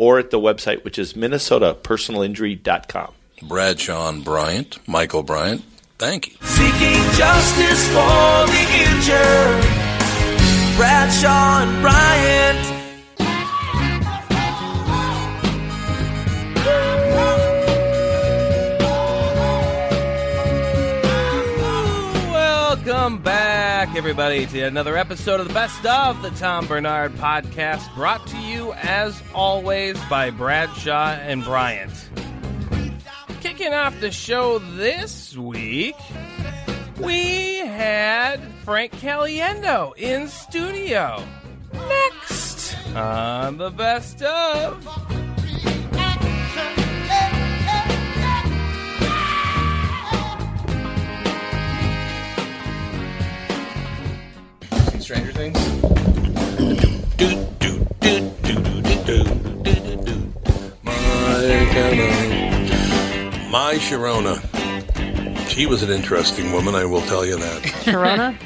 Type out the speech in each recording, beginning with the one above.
or at the website, which is minnesotapersonalinjury.com. Bradshaw and Bryant, Michael Bryant. Thank you. Seeking justice for the injured. Bradshaw and Bryant. Welcome back, everybody, to another episode of the Best of the Tom Barnard Podcast, brought to you, as always, by Bradshaw and Bryant. Kicking off the show this week, we had Frank Caliendo in studio. Next on the Best of. Stranger Things? My, my Sharona. She was an interesting woman, I will tell you that. Corona?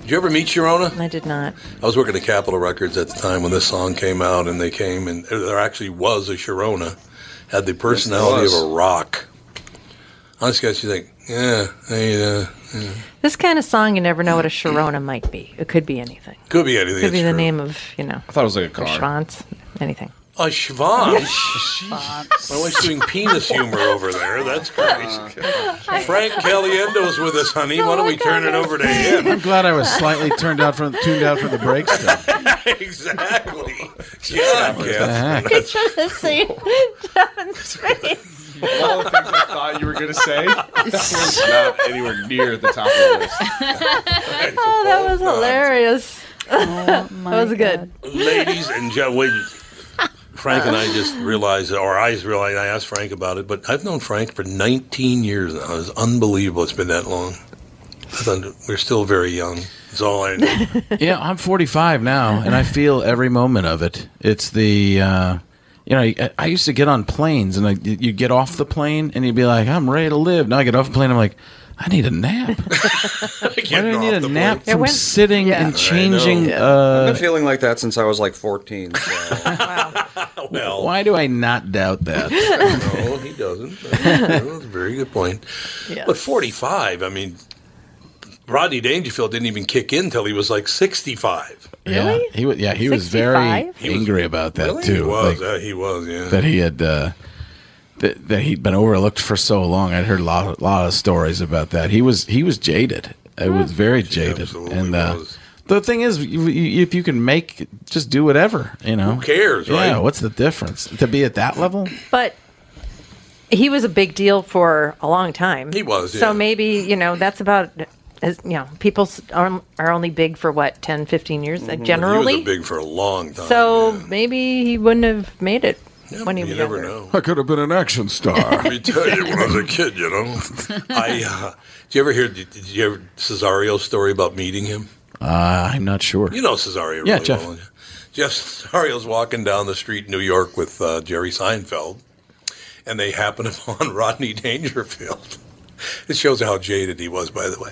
Did you ever meet Sharona? I did not. I was working at Capitol Records at the time when this song came out, and they came, and there actually was a Sharona, had the personality was. of a rock. Honestly, guys, you think, yeah, hey, uh, yeah. This kind of song, you never know what a Sharona might be. It could be anything. could be anything. Could be the true. name of, you know, I thought it was like a a car. Schwanz, anything. A Schwanz. My wife's doing penis humor over there. That's great. Frank Caliendo's with us, honey. Why don't we turn it over to him? I'm glad I was slightly turned out from tuned out for the break stuff. exactly. Yeah, Catherine. He should have seen Devin's face. All the things I thought you were going to say was not anywhere near the top of the list. Oh, that was hilarious. Oh That was good. Ladies and gentlemen, Frank and I just realized, or I just realized, I asked Frank about it, but I've known Frank for 19 years now. It's unbelievable it's been that long. I thought We're still very young. That's all I know. Yeah, I'm 45 now, and I feel every moment of it. It's the, uh, you know, I, I used to get on planes, and I, you get off the plane, and you'd be like, I'm ready to live. Now I get off the plane, I'm like, I need a nap. Why do I need a nap Yeah, from when- sitting yeah. and changing? I've Uh, been feeling like that since I was like 14. So. well, why do I not doubt that? no, he doesn't. That's a very good point. Yes. But 45, I mean, Rodney Dangerfield didn't even kick in till he was like 65. Yeah, he was. Yeah, he was very 65? He was- angry about that Really? too. He was. like, uh, he was, yeah. that he had uh, that, that he'd been overlooked for so long. I'd heard a lot, lot of stories about that. He was he was jaded. It was very jaded. absolutely and uh, was. the thing is, you, you, if you can make, just do whatever. You know, Who cares, Yeah, right? what's the difference to be at that level? But he was a big deal for a long time. He was, yeah. So maybe, you know, that's about, as, you know, people s- are, are only big for what, 10, 15 years, like, He generally? was big for a long time. so yeah. maybe he wouldn't have made it Yeah, when he you never younger. know. I could have been an action star. Let me tell you, when I was a kid, you know, I. Uh, did you ever hear? Did, did you ever Cesario's story about meeting him? Uh, I'm not sure. You know Cesario Yeah, really Jeff. well. don't? Jeff Cesario's walking down the street in New York with uh, Jerry Seinfeld, and they happen upon Rodney Dangerfield. It shows how jaded he was, by the way.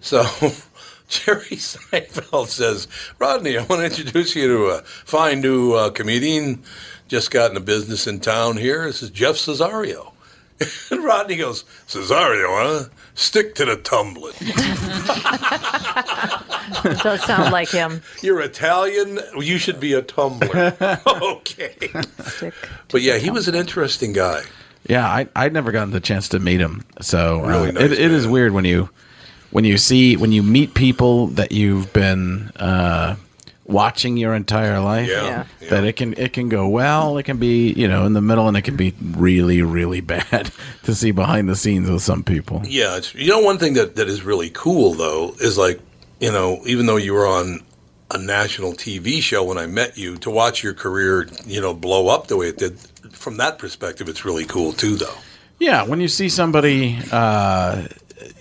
So Jerry Seinfeld says, Rodney, I want to introduce you to a fine new uh, comedian just got into business in town here. This is Jeff Cesario. And Rodney goes, Cesario, huh? Stick to the tumbling. It does sound like him. You're Italian. You should be a tumbler. okay. But yeah, he was an interesting guy. Yeah, I I'd never gotten the chance to meet him, so uh, Really nice it, it is weird when you when you see when you meet people that you've been uh, watching your entire life. Yeah, That it can it can go well, it can be you know in the middle, and it can be really really bad to see behind the scenes with some people. Yeah, it's, you know, one thing that, that is really cool though is like, you know, even though you were on a national TV show when I met you, to watch your career, you know, blow up the way it did. From that perspective, it's really cool too, though. Yeah, when you see somebody, uh,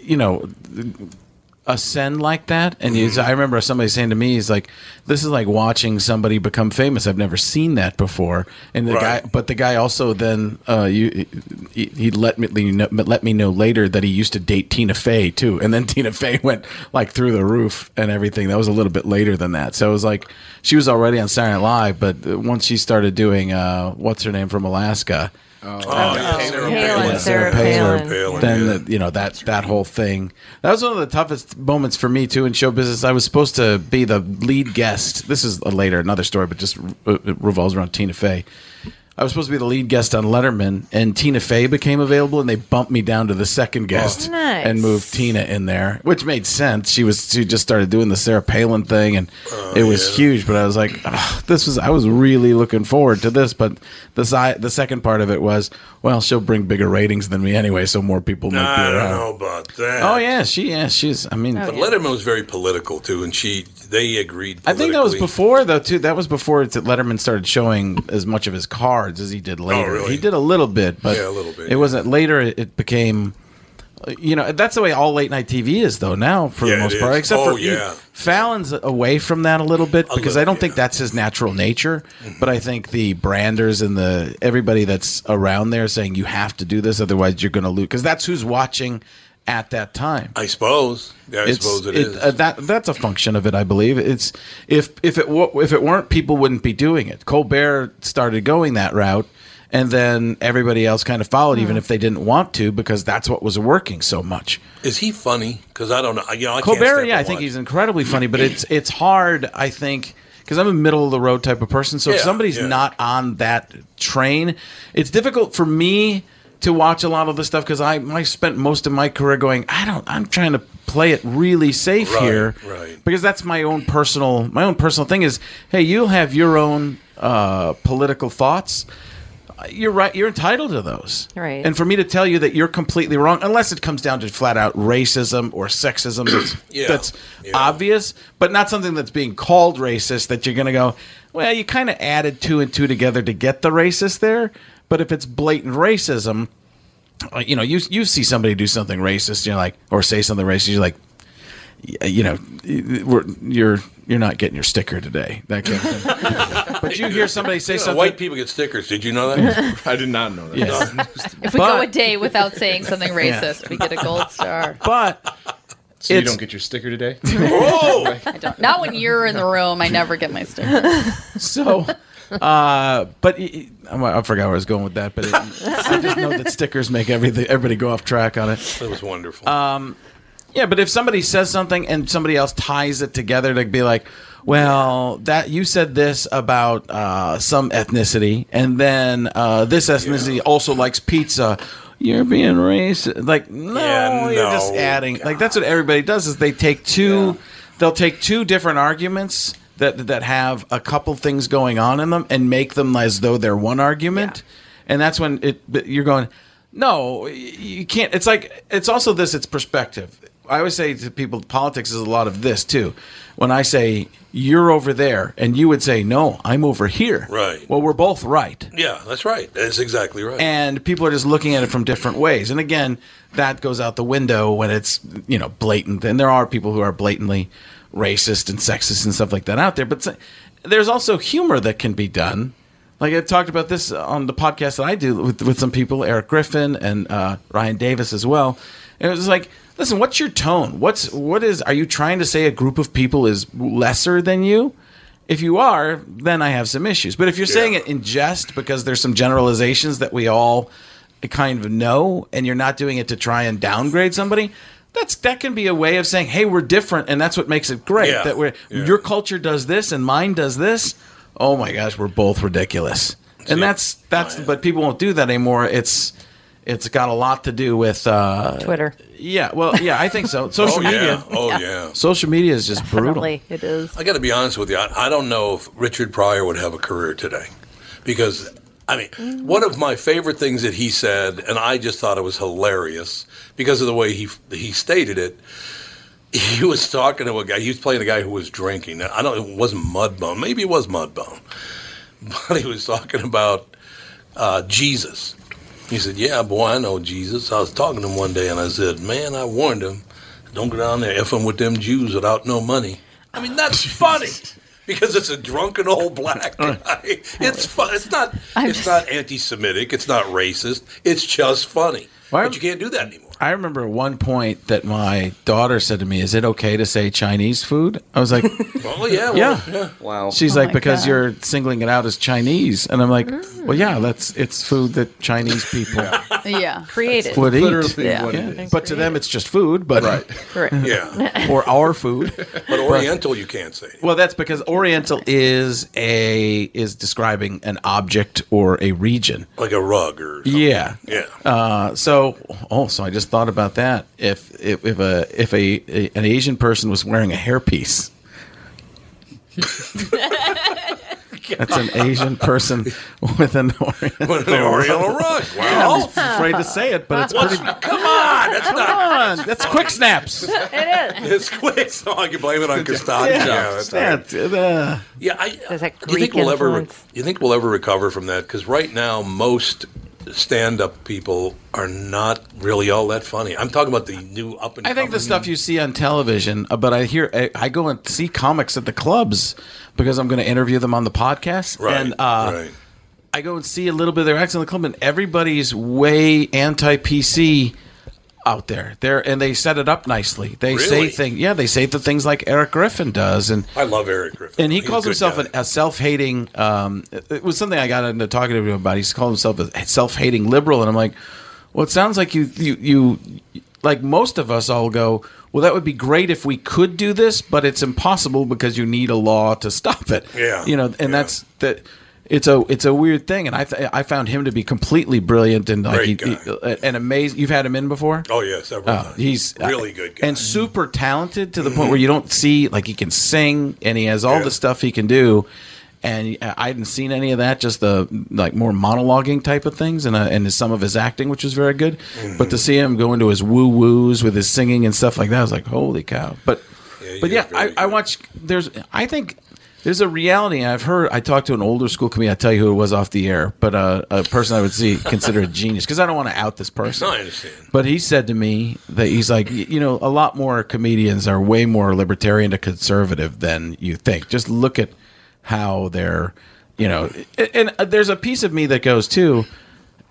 you know, ascend like that, and you, I remember somebody saying to me, "He's like, this is like watching somebody become famous. I've never seen that before." And the Right. guy, but the guy also then, uh, you, he, he let me know, let me know later that he used to date Tina Fey too, and then Tina Fey went like through the roof and everything. That was a little bit later than that, so it was like she was already on Saturday Night Live, but once she started doing, uh, what's her name from Alaska. Oh, yeah, Sarah Palin. Sarah Sarah Palin. Palin, Then yeah. the, you know that that whole thing. That was one of the toughest moments for me too in show business. I was supposed to be the lead guest. This is a later another story, but just uh, it revolves around Tina Fey. I was supposed to be the lead guest on Letterman, and Tina Fey became available, and they bumped me down to the second oh, guest Nice. and moved Tina in there, which made sense. She was she just started doing the Sarah Palin thing, and oh, it was huge. But I was like, "Ugh, this was I was really looking forward to this. But the si- the second part of it was, well, she'll bring bigger ratings than me anyway, so more people might be I don't around. know about that. Oh yeah, she yeah she's. I mean, oh, But Letterman was very political too, and she they agreed. I think that was before though too. That was before it's that Letterman started showing as much of his cards as he did later. Oh, really? He did a little bit, but Yeah, a little bit, It wasn't later. It, became. You know, that's the way all late night TV is, though. Now, for Yeah, the most part, is. except Oh, for yeah. Fallon's away from that a little bit because little, I don't think that's his natural nature. Mm-hmm. But I think the branders and the everybody that's around there saying you have to do this, otherwise you're going to lose. Because that's who's watching at that time. I suppose. Yeah, I It's- suppose it it- is. uh, that that's a function of it, I believe. It's if if it wa- if it weren't, people wouldn't be doing it. Colbert started going that route, and then everybody else kind of followed, even if they didn't want to, because that's what was working so much. is he funny? Because I don't know. You know, I can't Colbert, yeah, I think he's incredibly funny, but it's it's hard, I think. Because I'm a middle of the road type of person, so if somebody's yeah. not on that train, it's difficult for me to watch a lot of the stuff because I, I spent most of my career going, I don't, I'm trying to play it really safe Right, here, right. Because that's my own personal, my own personal thing is, hey, you'll have your own uh, political thoughts. You're right. You're entitled to those. Right. And for me to tell you that you're completely wrong, unless it comes down to flat out racism or sexism, that's, Yeah, that's yeah. obvious, but not something that's being called racist. That you're going to go, well, you kind of added two and two together to get the racist there. But if it's blatant racism, uh, you know, you you see somebody do something racist, you're like, or say something racist, you're like, you know, we're, you're you're not getting your sticker today. That kind of thing. but you hear somebody say You know, something. white people get stickers. Did you know that? I did not know that. Yes. If we But- go a day without saying something Yeah. racist, we get a gold star. But So you don't get your sticker today? oh, I don't. Not when you're in the room. I never get my sticker. so uh but I forgot where I was going with that but it, i just know that stickers make everything everybody go off track on it. That was wonderful. Um, yeah but if somebody says something and somebody else ties it together to be like well that you said this about uh some ethnicity and then uh this ethnicity also likes pizza. You're being racist. Like no Yeah, you're just adding like that's what everybody does is they take two they'll take two different arguments that that have a couple things going on in them and make them as though they're one argument and that's when it you're going no you can't it's like it's also this it's perspective i always say to people politics is a lot of this too when i say you're over there and you would say no i'm over here Right. well we're both right yeah, that's right. That's exactly right. and people are just looking at it from different ways. And again, that goes out the window when it's you know blatant. And there are people who are blatantly racist and sexist and stuff like that out there. But there's also humor that can be done. Like I talked about this on the podcast that I do with, with some people, Eric Griffin and uh, Ryan Davis as well. And it was like, listen, what's your tone? What's what is? Are you trying to say a group of people is lesser than you? If you are, then I have some issues. But if you're saying it in jest because there's some generalizations that we all kind of know, and you're not doing it to try and downgrade somebody, that's that can be a way of saying, "Hey, we're different," and that's what makes it great. Yeah. That we're Yeah. your culture does this and mine does this. Oh my gosh, we're both ridiculous, and that's that's. But people won't do that anymore. It's it's got a lot to do with uh, Twitter. Yeah, well, yeah, I think so. Social Oh, yeah. media. Oh, yeah. Social media is just brutal. It is. I got to be honest with you. I, I don't know if Richard Pryor would have a career today, because I mean, one of my favorite things that he said, and I just thought it was hilarious because of the way he he stated it. He was talking to a guy. He was playing a guy who was drinking. I don't. It wasn't Mudbone. Maybe it was Mudbone, but he was talking about uh, Jesus. He said, "Yeah, boy, I know Jesus." I was talking to him one day, and I said, "Man, I warned him, don't go down there effing with them Jews without no money." I mean, that's funny because it's a drunken old black guy. It's fun. It's not. it's not anti-Semitic. It's not racist. It's just funny. But you can't do that anymore. I remember at one point that my daughter said to me, "Is it okay to say Chinese food?" I was like, Well, yeah, well, yeah. yeah. Wow. She's Oh like, my because God. you're singling it out as Chinese, and I'm like, well, yeah, that's it's food that Chinese people Yeah. Created. would eat. literally Yeah. what it Yeah. is. But to them, it's just food. But Right. Correct. Yeah, or our food. but Oriental you can't say. Well, that's because Oriental is a is describing an object or a region. Like a rug or something. Yeah. Yeah. Uh, so, oh, so I just thought about that. If if, if a if a, a an Asian person was wearing a hairpiece, that's an Asian person with an Oriental, With an Oriental rug. Well, I'm afraid to say it, but it's What's, pretty. come on. That's Come not. on, that's quick snaps. It is. It's quick. So I can blame it on Costanza. Yeah, that's right. Yeah, uh, Yeah, I, There's that you think Greek we'll ever influence. you think we'll ever recover from that? Because right now, most stand-up people are not really all that funny. I'm talking about the new up and. I think the stuff you see on television, uh, but I hear I, I go and see comics at the clubs because I'm going to interview them on the podcast, Right. and uh, right. I go and see a little bit of their acts in the club, and everybody's way anti PC out there. There, and they set it up nicely. They say things, yeah, they say the things like Eric Griffin does, and I love Eric Griffin. and he He's calls himself an, a self-hating. Um, it it was something I got into talking to him about. He's called himself a self-hating liberal, and I'm like, well, it sounds like you you you like most of us all go. Well, that would be great if we could do this, but it's impossible because you need a law to stop it. Yeah. you know, and that's that. It's a it's a weird thing, and I th- I found him to be completely brilliant and like he, he- uh, and amazing. You've had him in before. Oh yeah, several Oh, times. he's uh, really good guy. and super talented to the point mm-hmm. where you don't see like he can sing and he has all Yeah. the stuff he can do. And I hadn't seen any of that, just the like more monologuing type of things, and uh, and some of his acting, which was very good. Mm-hmm. But to see him go into his woo woos with his singing and stuff like that, I was like, holy cow! But he but yeah, I, I watch. There's I think there's a reality. I've heard. I talked to an older school comedian. I tell you who it was off the air, but uh, a person I would see consider a genius because I don't want to out this person. No, I understand. But he said to me that he's like, you know, a lot more comedians are way more libertarian to conservative than you think. Just look at how they're, you know, and, and there's a piece of me that goes too.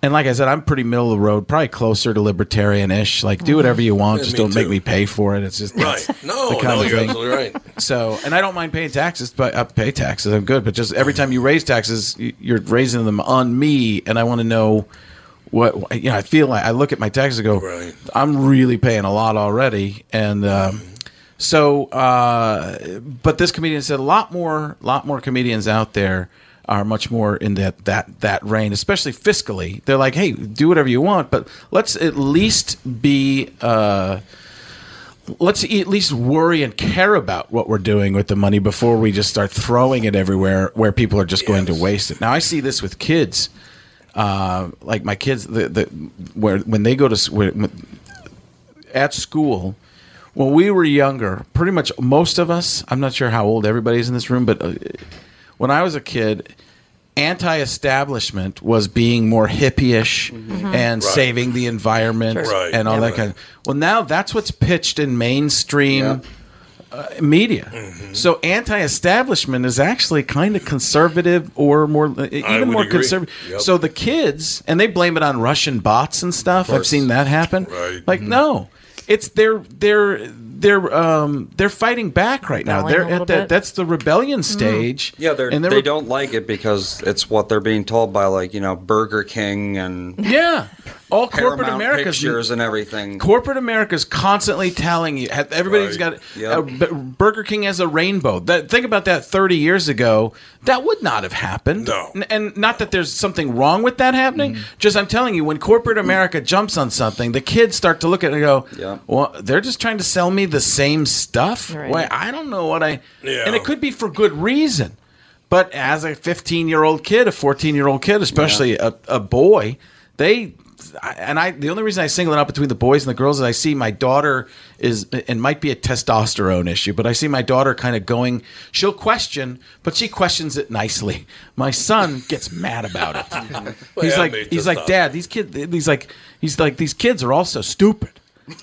And like I said, I'm pretty middle of the road, probably closer to libertarian-ish. Like, do mm-hmm. whatever you want, Yeah, just don't make me pay for it. It's just Right. No, the kind no, of you're thing. absolutely right. So, and I don't mind paying taxes, but I pay taxes. I'm good. But just every time you raise taxes, you're raising them on me, and I want to know what you know. I feel like I look at my taxes and go, Right. I'm really paying a lot already, and um, mm-hmm. So. Uh, but this comedian said a lot more, lot more comedians out there are much more in that that that reign, especially fiscally. They're like, hey, do whatever you want, but let's at least be. Uh, let's at least worry and care about what we're doing with the money before we just start throwing it everywhere where people are just going to waste it. Now I see this with kids, uh, like my kids, the, the where when they go to where, at school. When we were younger, pretty much most of us, I'm not sure how old everybody's in this room, but uh, when I was a kid, anti-establishment was being more hippie-ish and Right. saving the environment Sure. Right. and all Yeah. that kind of. Well, now that's what's pitched in mainstream uh, media. Mm-hmm. So anti-establishment is actually kind of conservative or more even more agree. conservative. Yep. So the kids and they blame it on Russian bots and stuff. I've seen that happen. Right. Like no, it's they're they're they're um they're fighting back right now. Rebelling They're at that that's the rebellion stage. Yeah, they're, and they they're don't like it because it's what they're being told by, like, you know, Burger King and yeah. All corporate Paramount America's Pictures and everything. Corporate America's constantly telling you. have- Everybody's Right. got. Yep. Uh, Burger King has a rainbow. That, think about that. Thirty years ago, that would not have happened. No. N- and not that there's something wrong with that happening. Just I'm telling you, when corporate America jumps on something, the kids start to look at it and go, Yeah. "Well, they're just trying to sell me the same stuff. Right. Why I don't know what I." Yeah. And it could be for good reason. But as a 15 year old kid, a 14 year old kid, especially a, a boy, they I- and I the only reason I single it out between the boys and the girls is I see my daughter is and might be a testosterone issue, but I see my daughter kind of going. She'll question, but she questions it nicely. My son gets mad about it. he's yeah, like he's like testosterone. Dad, these kids. He's like he's like these kids are all so stupid.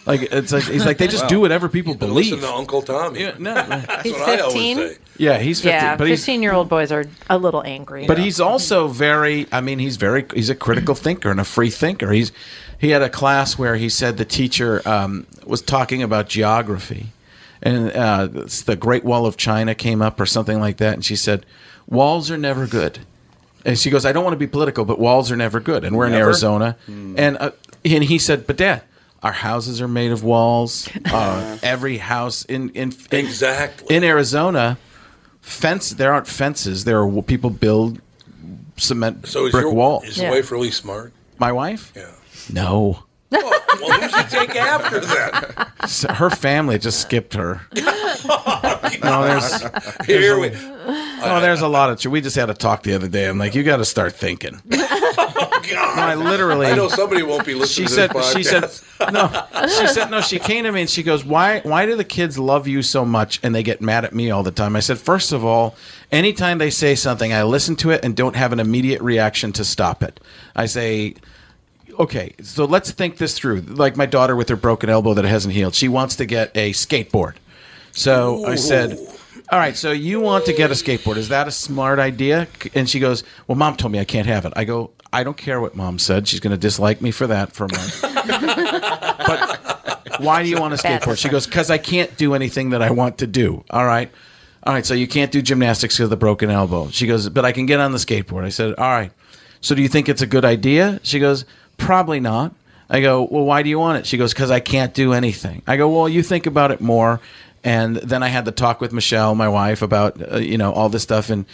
Like it's like he's like they just do whatever people Listen believe. to Uncle Tommy. Yeah, no, That's He's what I always 15? say. yeah, he's 15, Yeah, but 15 year old boys are a little angry. but he's also very i mean he's very he's a critical thinker and a free thinker he's he had a class where he said the teacher um, was talking about geography and uh, the great wall of china came up or something like that and she said walls are never good and she goes i don't want to be political but walls are never good and we're in Never? arizona and uh, and he said but dad our houses are made of walls uh, every house in in, in Exactly. in Arizona, fence there aren't fences. There are people build cement So is brick your walls. Is your wife really smart? My wife? Yeah. No. Well, who's he take after then? So her family just skipped her. Oh, no, there's Here we. oh, there's a lot of. tr- We just had a talk the other day. I'm like, you got to start thinking. No, oh, I literally. I know somebody won't be listening. she to said this she said no she said no she came to me and she goes why why do the kids love you so much and they get mad at me all the time i said first of all anytime they say something i listen to it and don't have an immediate reaction to stop it i say okay so let's think this through like my daughter with her broken elbow that hasn't healed she wants to get a skateboard so i said all right, so you want to get a skateboard. Is that a smart idea? And she goes, Well, mom told me I can't have it. I go, I don't care what mom said. She's going to dislike me for that for a month. but why do you want a skateboard? She goes, Because I can't do anything that I want to do. All right. All right, so you can't do gymnastics because of the broken elbow. She goes, But I can get on the skateboard. I said, All right. So do you think it's a good idea? She goes, Probably not. I go, Well, why do you want it? She goes, Because I can't do anything. I go, Well, you think about it more. And then I had the talk with Michelle, my wife, about uh, you know all this stuff, and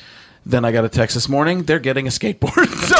then I got a text this morning. They're getting a skateboard, so,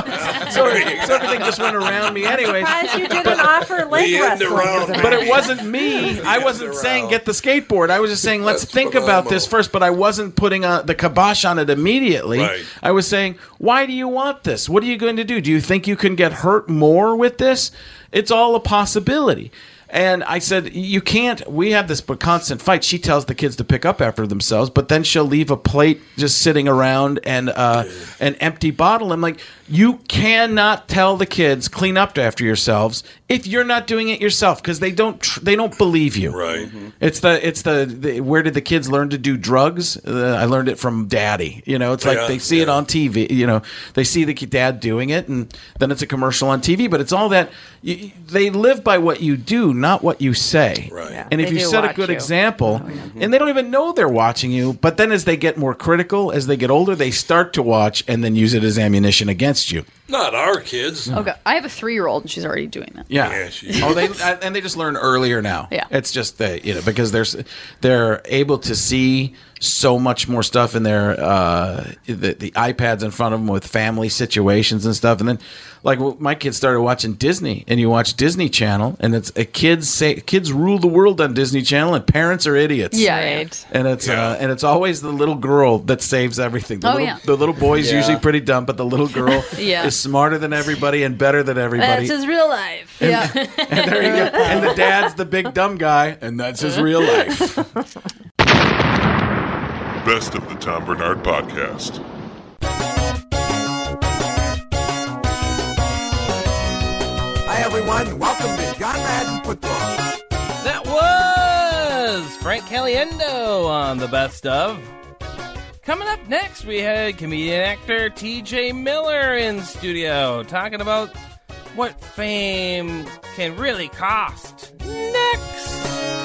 so, so everything just went around me anyway. Surprised you didn't offer leg wrestling. around. as a But it wasn't me. I wasn't saying get the skateboard. I was just saying let's That's think about this first. But I wasn't putting uh the kibosh on it immediately. Right. I was saying, why do you want this? What are you going to do? Do you think you can get hurt more with this? It's all a possibility. And I said, you can't. We have this constant fight. She tells the kids to pick up after themselves, but then she'll leave a plate just sitting around and uh, an empty bottle. I'm like, you cannot tell the kids clean up after yourselves if you're not doing it yourself because they don't tr- they don't believe you. Right. It's the it's the, the where did the kids learn to do drugs? Uh, I learned it from daddy. You know, it's like Yeah, they see it on TV. You know, they see the dad doing it, and then it's a commercial on TV. But it's all that you, they live by what you do, not what you say. Right. Yeah, and if they you set a good you. example, oh, and they don't even know they're watching you, but then as they get more critical, as they get older, they start to watch and then use it as ammunition against you. Not our kids. Okay, I have a three-year-old, and she's already doing that. Yeah. Yeah, she- oh, they and they just learn earlier now. Yeah. It's just that you know because there's they're able to see so much more stuff in there. uh, the, the iPads in front of them with family situations and stuff, and then like well, my kids started watching Disney, and you watch Disney Channel, and it's a kids say kids rule the world on Disney Channel, and parents are idiots. Yeah, Right. And it's uh, and it's always the little girl that saves everything. The Oh, little, yeah. The little boy's Yeah. usually pretty dumb, but the little girl Yeah. is smarter than everybody and better than everybody. That's his real life. Yeah. And there you go. And the dad's the big dumb guy, and that's his real life. Best of the Tom Barnard Podcast. Hi, everyone. Welcome to John Madden Football. That was was Frank Caliendo on the best of. Coming up next, we had comedian actor TJ Miller in studio talking about what fame can really cost. Next.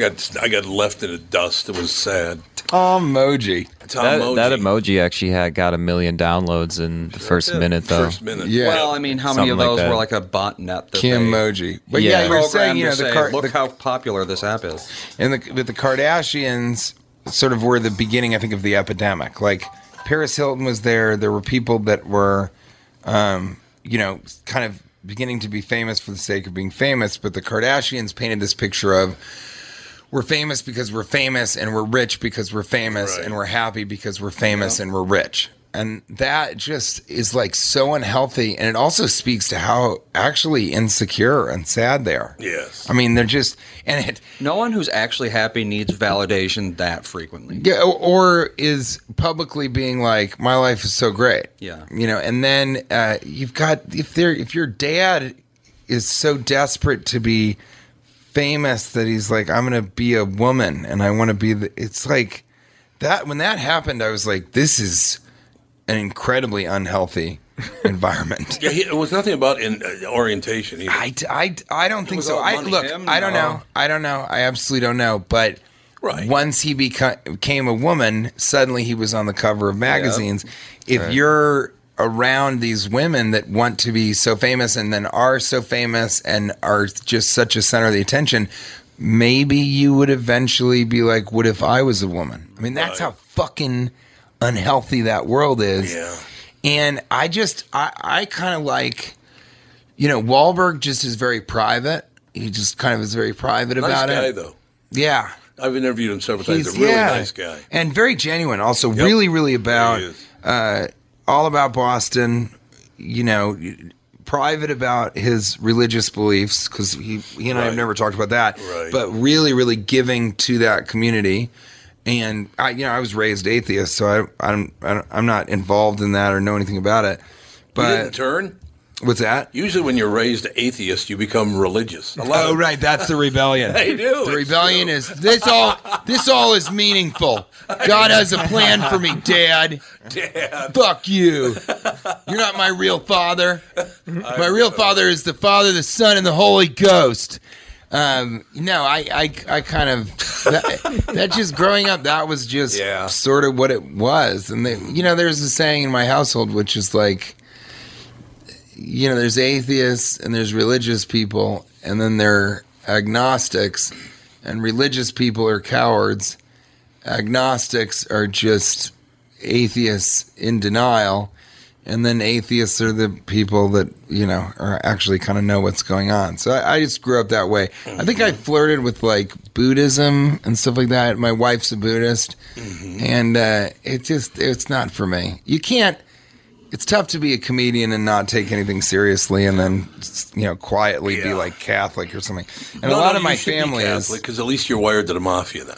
I got I got left in the dust. It was sad. Tom Emoji. Tom that, Emoji. that emoji actually had got a million downloads in the first minute, though. First minute. Yeah. Well, I mean, how many of like those that. were like a botnet? That Kim they Emoji. But yeah, Yeah. you were saying, you know, the, say, car- look the how popular this app is. and the, with the Kardashians sort of were the beginning, I think, of the epidemic. Like Paris Hilton was there. There were people that were, um, you know, kind of beginning to be famous for the sake of being famous. But the Kardashians painted this picture of we're famous because we're famous, and we're rich because we're famous, Right. and we're happy because we're famous and we're rich. And that just is like so unhealthy. And it also speaks to how actually insecure and sad they are. Yes. I mean, they're just, and it, No one who's actually happy needs validation that frequently. Yeah, or- or is publicly being like, "My life is so great." Yeah. you know, and then uh, you've got if there if your dad is so desperate to be famous that he's like, "I'm going to be a woman and I want to be the." It's like that when that happened, I was like, "This is an incredibly unhealthy environment." Yeah, he, it was nothing about in, uh, orientation either. I, I, I don't think so. I look, Him? I don't No. know. I don't know. I absolutely don't know. But Right. once he beca- became a woman, suddenly he was on the cover of magazines. If you're around these women that want to be so famous and then are so famous and are just such a center of the attention, maybe you would eventually be like, "What if I was a woman?" I mean, that's how fucking unhealthy that world is. Yeah. And I just, I, I kind of like, you know, Wahlberg just is very private. He just kind of is very private nice about guy it. though. Yeah. I've interviewed him several times. He's a really yeah. nice guy. and very genuine. Also, really, really about uh, all about Boston. You know, private about his religious beliefs because he he and I have never talked about that. Right. But really, really giving to that community. And I, you know, I was raised atheist, so I, I'm I'm not involved in that or know anything about it. you didn't But turn. What's that? Usually, when you're raised atheist, you become religious. A Oh, right. That's the rebellion. They do. The rebellion true. is this all. This all is meaningful. God has a plan for me, Dad. Dad. Fuck you. You're not my real father. My real father is the Father, the Son, and the Holy Ghost. Um, no, I, I, I kind of that, that just growing up. That was just Yeah. sort of what it was. And they, you know, there's a saying in my household which is like, you know, there's atheists and there's religious people, and then there are agnostics, and religious people are cowards. Agnostics are just atheists in denial, and then atheists are the people that you know are actually kind of know what's going on. So I, I just grew up that way. I think I flirted with like Buddhism and stuff like that. My wife's a Buddhist, and uh, it just it's not for me. You can't it's tough to be a comedian and not take anything seriously and then you know quietly be like catholic or something and No, a lot no, of my should be family is because at least you're wired to the mafia. Then,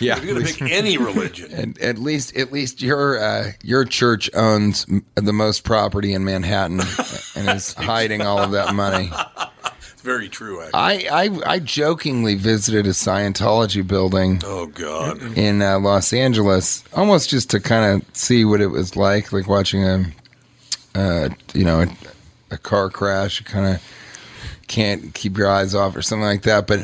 yeah if you're going to pick any religion, and at least at least your uh, your church owns the most property in manhattan and is hiding all of that money it's very true. Actually. I, I i jokingly visited a scientology building oh God. in uh, Los Angeles, almost just to kind of see what it was like, like watching a, uh, you know, a, a car crash. You kind of can't keep your eyes off or something like that. But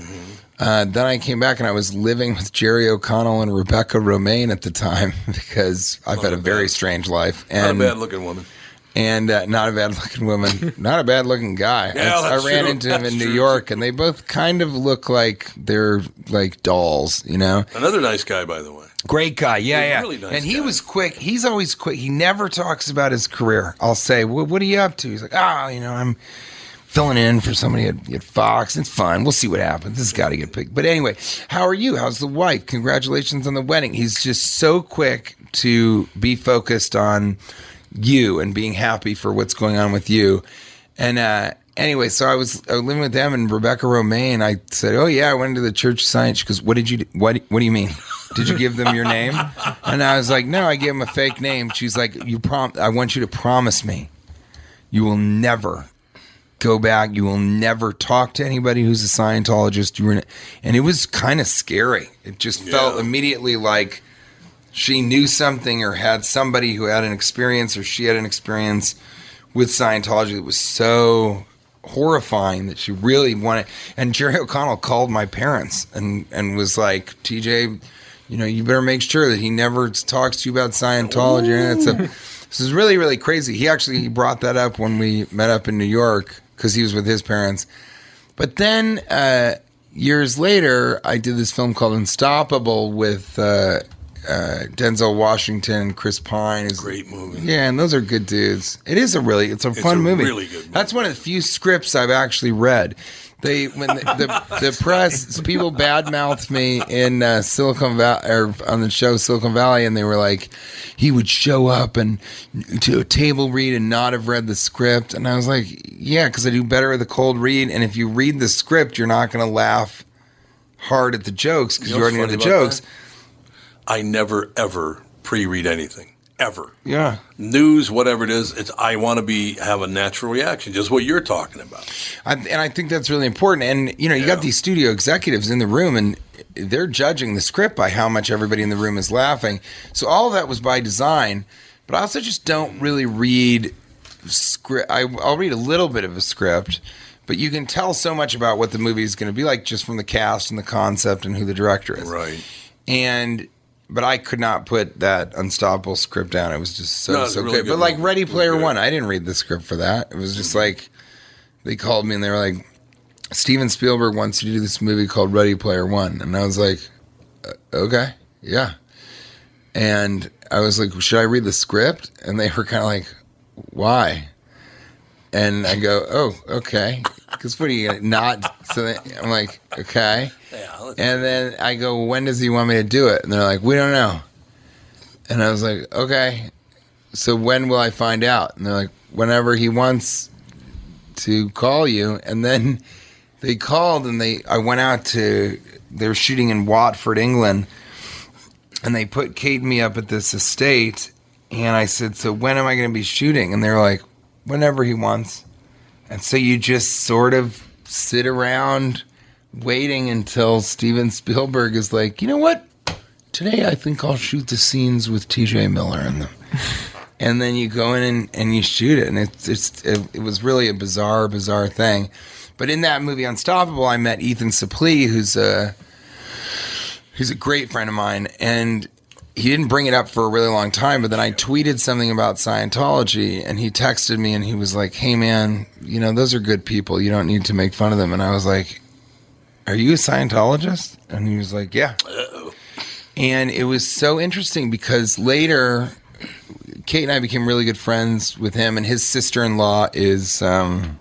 uh, then I came back and I was living with Jerry O'Connell and Rebecca Romijn at the time because I've had a very strange life Not and a bad looking woman. And uh, not a bad looking woman, not a bad looking guy. Yeah, I, I ran true. into him That's in New true. York, and they both kind of look like they're like dolls, you know. Another nice guy, by the way. Great guy, yeah, He's yeah. really nice and he guy. was quick. He's always quick. He never talks about his career. I'll say, "What, what are you up to?" He's like, "Ah, you know, I'm filling in for somebody at, at Fox. It's fine. We'll see what happens. This has got to get picked." But anyway, how are you? How's the wife? Congratulations on the wedding. He's just so quick to be focused on you and being happy for what's going on with you. And uh, anyway, so I was, I was living with them and Rebecca Romijn. I said, "Oh yeah, I went to the Church of Science." She goes, "What did you? do- What? What do you mean? Did you give them your name?" And I was like, "No, I gave them a fake name." She's like, "You prom? I want you to promise me You will never go back. You will never talk to anybody who's a Scientologist. You were, and it was kind of scary. It just felt immediately like she knew something or had somebody who had an experience or she had an experience with Scientology that was so horrifying that she really wanted. And Jerry O'Connell called my parents and and was like, TJ, you know, you better make sure that he never talks to you about Scientology and that stuff. This is really really crazy. He actually he brought that up when we met up in New York because he was with his parents. But then uh, years later, I did this film called Unstoppable with. Uh, uh, Denzel Washington Chris Pine is a Great movie. yeah, and those are good dudes. It is a really, it's a It's fun a movie. really good movie. That's one of the few scripts I've actually read. They when the the, the press people badmouthed me in uh, Silicon Valley or on the show Silicon Valley, and they were like, he would show up and to a table read and not have read the script, and I was like, yeah, because I do better with a cold read, and if you read the script, you're not going to laugh hard at the jokes because You you, already know the jokes. I never ever pre-read anything ever. Yeah. News, whatever it is, it's I want to be have a natural reaction, just what you're talking about. I, and I think that's really important. And you know, you got these studio executives in the room, and they're judging the script by how much everybody in the room is laughing. So all of that was by design. But I also just don't really read script. I, I'll read a little bit of a script, but you can tell so much about what the movie is going to be like just from the cast and the concept and who the director is. Right. And but I could not put that unstoppable script down. It was just so No, so really good. good But like. Ready Player One, I didn't read the script for that. It was just like they called me and they were like, Steven Spielberg wants you to do this movie called Ready Player One, and I was like, "Uh, okay, yeah. And I was like, should I read the script? And they were kind of like, why? And I go, oh, okay. Because what are you not? So I'm like, okay. And then I go, when does he want me to do it? And they're like, we don't know. And I was like, okay. So when will I find out? And they're like, whenever he wants to call you. And then they called and they I went out to they were shooting in Watford, England. And they put Kate and me up at this estate and I said, So when am I gonna be shooting? And they're like, Whenever he wants. And so you just sort of sit around waiting until Steven Spielberg is like, you know what? Today I think I'll shoot the scenes with TJ Miller in them. and then you go in and, and you shoot it. And it's, it's, it, it was really a bizarre, bizarre thing. But in that movie Unstoppable, I met Ethan Suplee, who's a, who's a great friend of mine. And he didn't bring it up for a really long time, but then I tweeted something about Scientology and he texted me and he was like, Hey man, you know, those are good people. You don't need to make fun of them. And I was like, Are you a Scientologist? And he was like, Yeah. And it was so interesting because later Kate and I became really good friends with him and his sister in law is um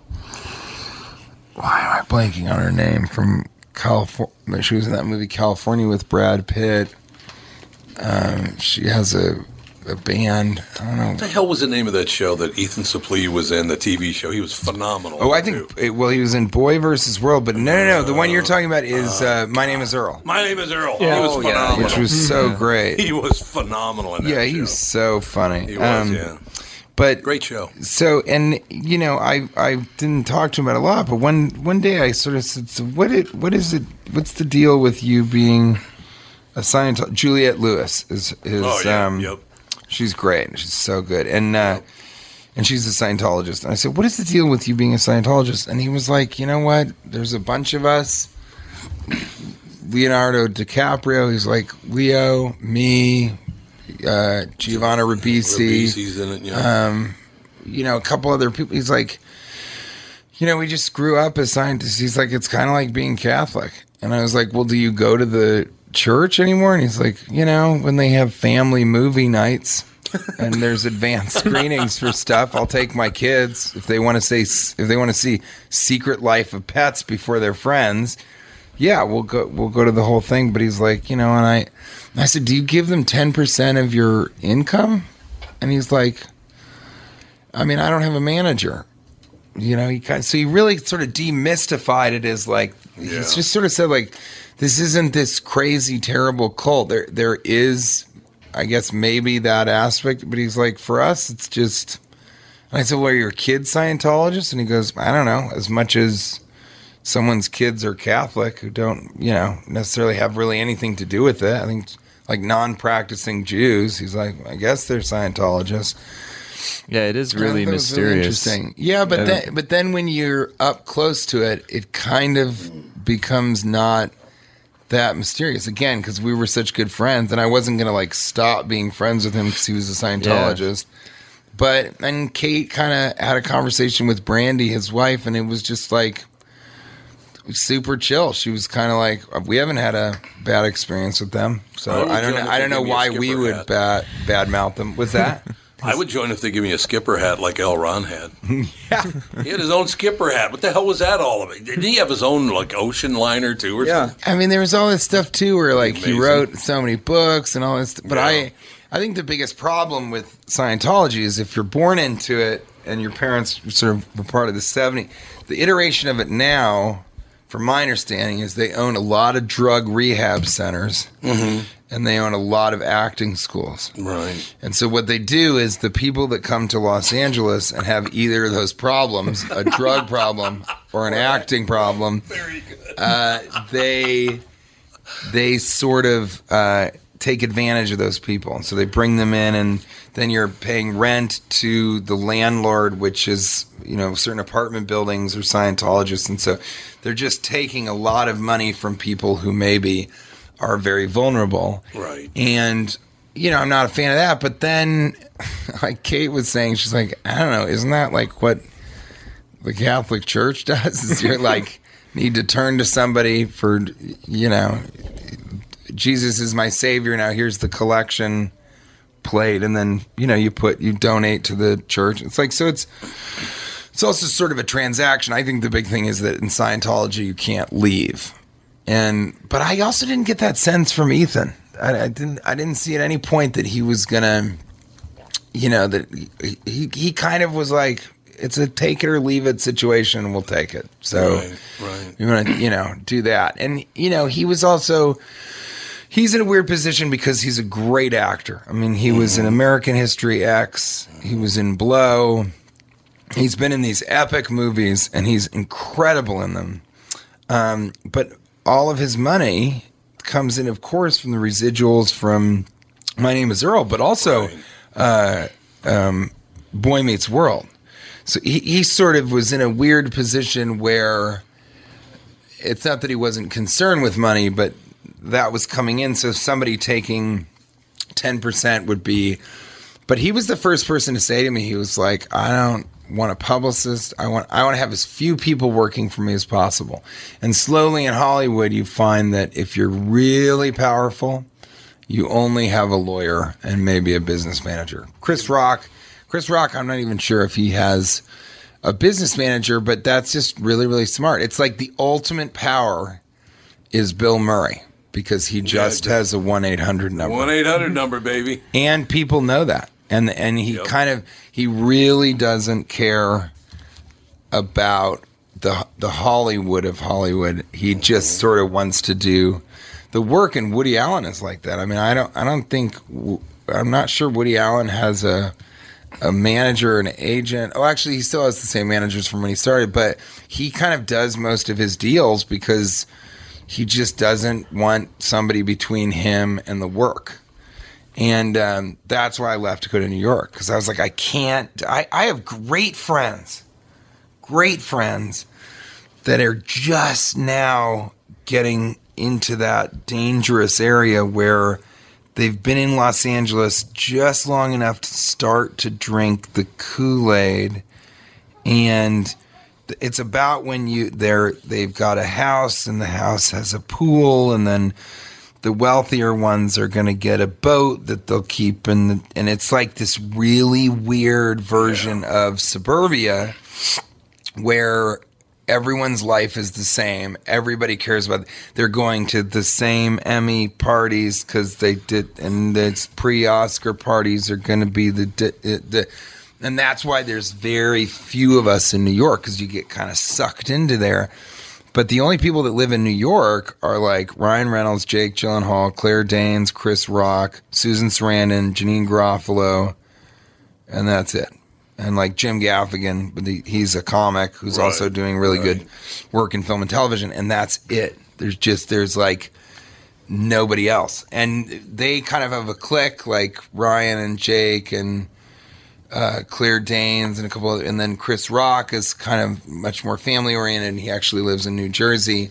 why am I blanking on her name from California? She was in that movie California with Brad Pitt. Um, she has a, a band. I don't know. What the hell was the name of that show that Ethan Suplee was in? The TV show. He was phenomenal. Oh, I think. it- Well, he was in Boy versus World, but no, no, no. The one you're talking about is uh, My Name Is Earl, My name is Earl. Yeah. He was Oh, yeah, which was so great. He was phenomenal in that yeah, show. he was so funny. He was, Um, yeah. But Great show. So, and you know, I I didn't talk to him about a lot, but one one day I sort of said, "So what it what is it? What's the deal with you being a Scientologist?" Juliette Lewis is is Oh, yeah, um, yep. she's great. She's so good, and uh, and she's a Scientologist. And I said, "What is the deal with you being a Scientologist?" And he was like, "You know what? There's a bunch of us." Leonardo DiCaprio. He's like Leo, me, uh, Giovanni Ribisi. Ribisi's in it, yeah. Um, you know, a couple other people. He's like, you know, we just grew up as scientists. He's like, it's kind of like being Catholic. And I was like, well, do you go to the church anymore? And he's like, you know, when they have family movie nights and there's advanced screenings for stuff, I'll take my kids if they want to say if they want to see Secret Life of Pets before their friends. Yeah, we'll go we'll go to the whole thing. But he's like, you know, and I I said, do you give them ten percent of your income? And he's like, I mean, I don't have a manager. You know, he kind of, so he really sort of demystified it as like he just sort of said like this isn't this crazy terrible cult. There there is I guess maybe that aspect, but he's like for us it's just And I said, "Well, are your kids Scientologists?" And he goes, "I don't know. As much as someone's kids are Catholic who don't, you know, necessarily have really anything to do with it. I think like non-practicing Jews. He's like, I guess they're Scientologists. Yeah, it is really was really mysterious. interesting. Yeah, but Yeah. then but then when you're up close to it, it kind of becomes not that mysterious again because we were such good friends, and I wasn't gonna like stop being friends with him because he was a Scientologist. But and Kate kind of had a conversation with Brandy, his wife, and it was just like super chill. She was kind of like, uh, we haven't had a bad experience with them, so I don't know. I don't know gave me a why we would hat. bad badmouth them. Was that? I would join if they give me a skipper hat like L. Ron had. Yeah. He had his own skipper hat. What the hell was that all about? Didn't he have his own like ocean liner too? Or yeah. I mean, there was all this stuff too, where like he wrote so many books and all this. But I, I think the biggest problem with Scientology is if you're born into it and your parents sort of were part of the '70s. The iteration of it now, from my understanding, is they own a lot of drug rehab centers Mhm. and they own a lot of acting schools. Right. And so what they do is the people that come to Los Angeles and have either of those problems, a drug problem or an acting problem, uh, they they sort of uh, take advantage of those people. So they bring them in, and then you're paying rent to the landlord, which is you know certain apartment buildings or Scientologists, and so they're just taking a lot of money from people who maybe are very vulnerable. Right. And you know, I'm not a fan of that. But then, like Kate was saying, she's like, I don't know, isn't that like what the Catholic Church does? Is you're like need to turn to somebody for, you know, Jesus is my savior. Now here's the collection plate, and then you know you put you donate to the church. It's like so it's. It's also sort of a transaction. I think the big thing is that in Scientology you can't leave, and but I also didn't get that sense from Ethan. I, I didn't. I didn't see at any point that he was gonna, you know, that he he, he kind of was like, it's a take it or leave it situation. We'll take it. So Right, right. you want to, you know, do that. And you know, he was also he's in a weird position because he's a great actor. I mean, he was in American History X. He was in Blow. He's been in these epic movies, and he's incredible in them. Um, but all of his money comes in, of course, from the residuals from My Name Is Earl, but also uh, um, Boy Meets World. So he, he sort of was in a weird position where it's not that he wasn't concerned with money, but that was coming in. So somebody taking 10% would be. But he was the first person to say to me, he was like, I don't want a publicist. I want I want to have as few people working for me as possible. And slowly in Hollywood you find that if you're really powerful, you only have a lawyer and maybe a business manager. Chris Rock, Chris Rock, I'm not even sure if he has a business manager, but that's just really, really smart. It's like the ultimate power is Bill Murray because he just has a 1 800 number. One eight hundred number, baby. And people know that. And and he kind of he really doesn't care about the the Hollywood of Hollywood. He just mm-hmm. sort of wants to do the work and Woody Allen is like that. I mean, I don't I don't think I'm not sure Woody Allen has a a manager, an agent. Oh, actually, he still has the same managers from when he started, but he kind of does most of his deals because he just doesn't want somebody between him and the work. And um, that's why I left to go to New York because I was like, I can't. I, I have great friends, great friends that are just now getting into that dangerous area where they've been in Los Angeles just long enough to start to drink the Kool Aid, and it's about when you they're they've got a house and the house has a pool, and then the wealthier ones are going to get a boat that they'll keep, and and it's like this really weird version of suburbia where everyone's life is the same. Everybody cares about. They're going to the same Emmy parties because they did, and the pre-Oscar parties are going to be the, the the. And that's why there's very few of us in New York because you get kind of sucked into there. But the only people that live in New York are like Ryan Reynolds, Jake Gyllenhaal, Claire Danes, Chris Rock, Susan Sarandon, Janeane Garofalo, and that's it. and like Jim Gaffigan, but he- he's a comic who's Right, also doing really right. good work in film and television, and that's it. There's just there's like nobody else, and they kind of have a clique like Ryan and Jake and uh, Claire Danes and a couple, of, and then Chris Rock is kind of much more family oriented. and He actually lives in New Jersey.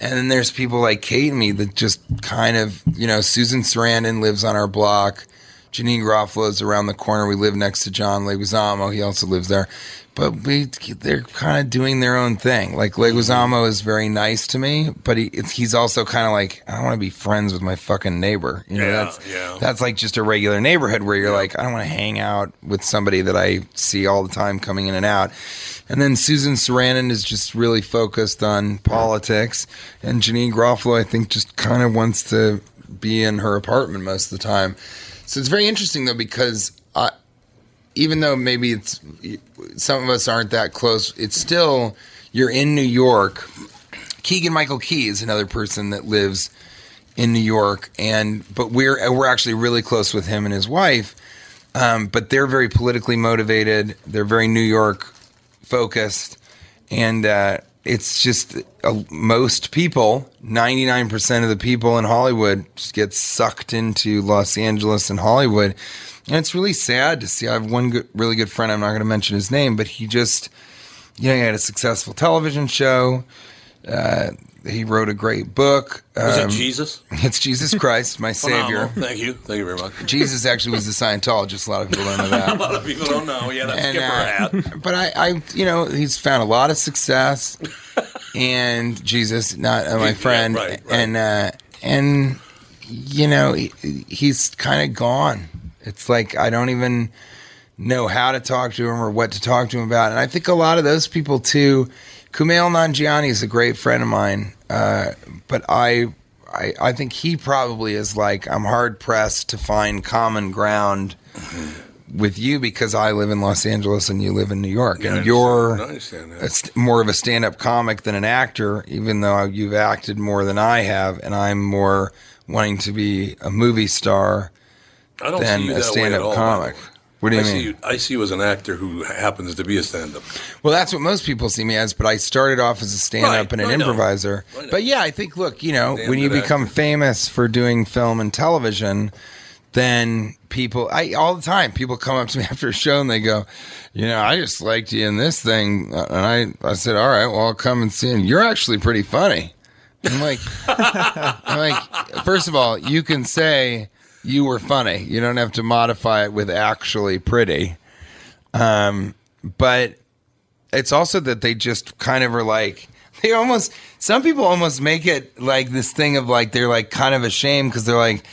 And then there's people like Kate and me that just kind of, you know, Susan Sarandon lives on our block. Janeane Garofalo's around the corner. We live next to John Leguizamo. He also lives there. But we, they're kind of doing their own thing. Like mm-hmm. Leguizamo is very nice to me, but he, he's also kind of like, I don't want to be friends with my fucking neighbor. You know, Yeah, that's, yeah. that's like just a regular neighborhood where you're like, I don't want to hang out with somebody that I see all the time coming in and out. And then Susan Sarandon is just really focused on politics, and Janeane Garofalo, I think, just kind of wants to be in her apartment most of the time. So it's very interesting though because I, even though maybe it's some of us aren't that close, it's still you're in New York. Keegan Michael Key is another person that lives in New York, and but we're we're actually really close with him and his wife. Um, but they're very politically motivated. They're very New York focused, and uh, it's just uh, most people, ninety nine percent of the people in Hollywood, just get sucked into Los Angeles and Hollywood, and it's really sad to see. I have one good, really good friend. I'm not going to mention his name, but he just, you know, he had a successful television show. Uh, he wrote a great book. Was it Um, Jesus? It's Jesus Christ, my Savior. Thank you. Thank you very much. Jesus actually was a Scientologist. A lot of people don't know that. a lot of people don't know. Yeah, that And, skipper uh, hat. but I, I, you know, he's found a lot of success, and Jesus, not uh, my Yeah, friend, right, right. and uh, and you know, he, he's kind of gone. It's like I don't even know how to talk to him or what to talk to him about, and I think a lot of those people too. Kumail Nanjiani is a great friend of mine, uh, but I, I, I think he probably is like I'm hard pressed to find common ground with you because I live in Los Angeles and you live in New York, Yeah, and you're st- more of a stand-up comic than an actor, even though you've acted more than I have, and I'm more wanting to be a movie star than a that way at stand-up comic. What do you I mean? See you, I see you as an actor who happens to be a stand-up. Well, that's what most people see me as, but I started off as a stand up Right, and an improviser. But yeah, I think, look, you know, Damn when you become famous for doing film and television, then people, I all the time, people come up to me after a show and they go, you know, I just liked you in this thing. Uh, And I, I said, all right, well, I'll come and see And You're actually pretty funny. I'm like, I'm like, first of all, you can say you were funny. You don't have to modify it with actually pretty. Um, but it's also that they just kind of are like they almost some people almost make it like this thing of like they're like kind of ashamed because they're like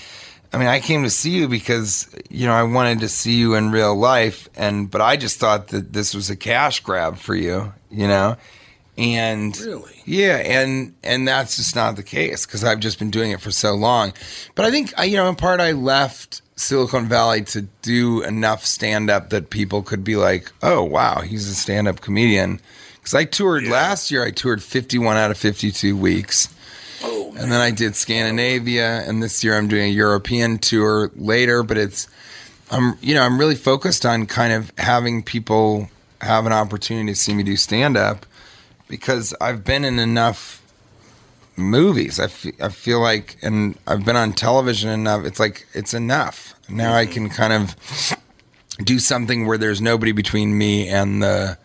I mean I came to see you because you know I wanted to see you in real life and but I just thought that this was a cash grab for you you know and Really? yeah and and that's just not the case because I've just been doing it for so long but I think I you know in part I left Silicon Valley to do enough stand up that people could be like, oh, wow, he's a stand up comedian. Because I toured last year, I toured 51 out of 52 weeks. Oh, and then I did Scandinavia, and this year I'm doing a European tour later. But it's, I'm, you know, I'm really focused on kind of having people have an opportunity to see me do stand up because I've been in enough movies. I I feel like, and I've been on television enough. It's like it's enough. Now I mm-hmm. can kind of do something where there's nobody between me and the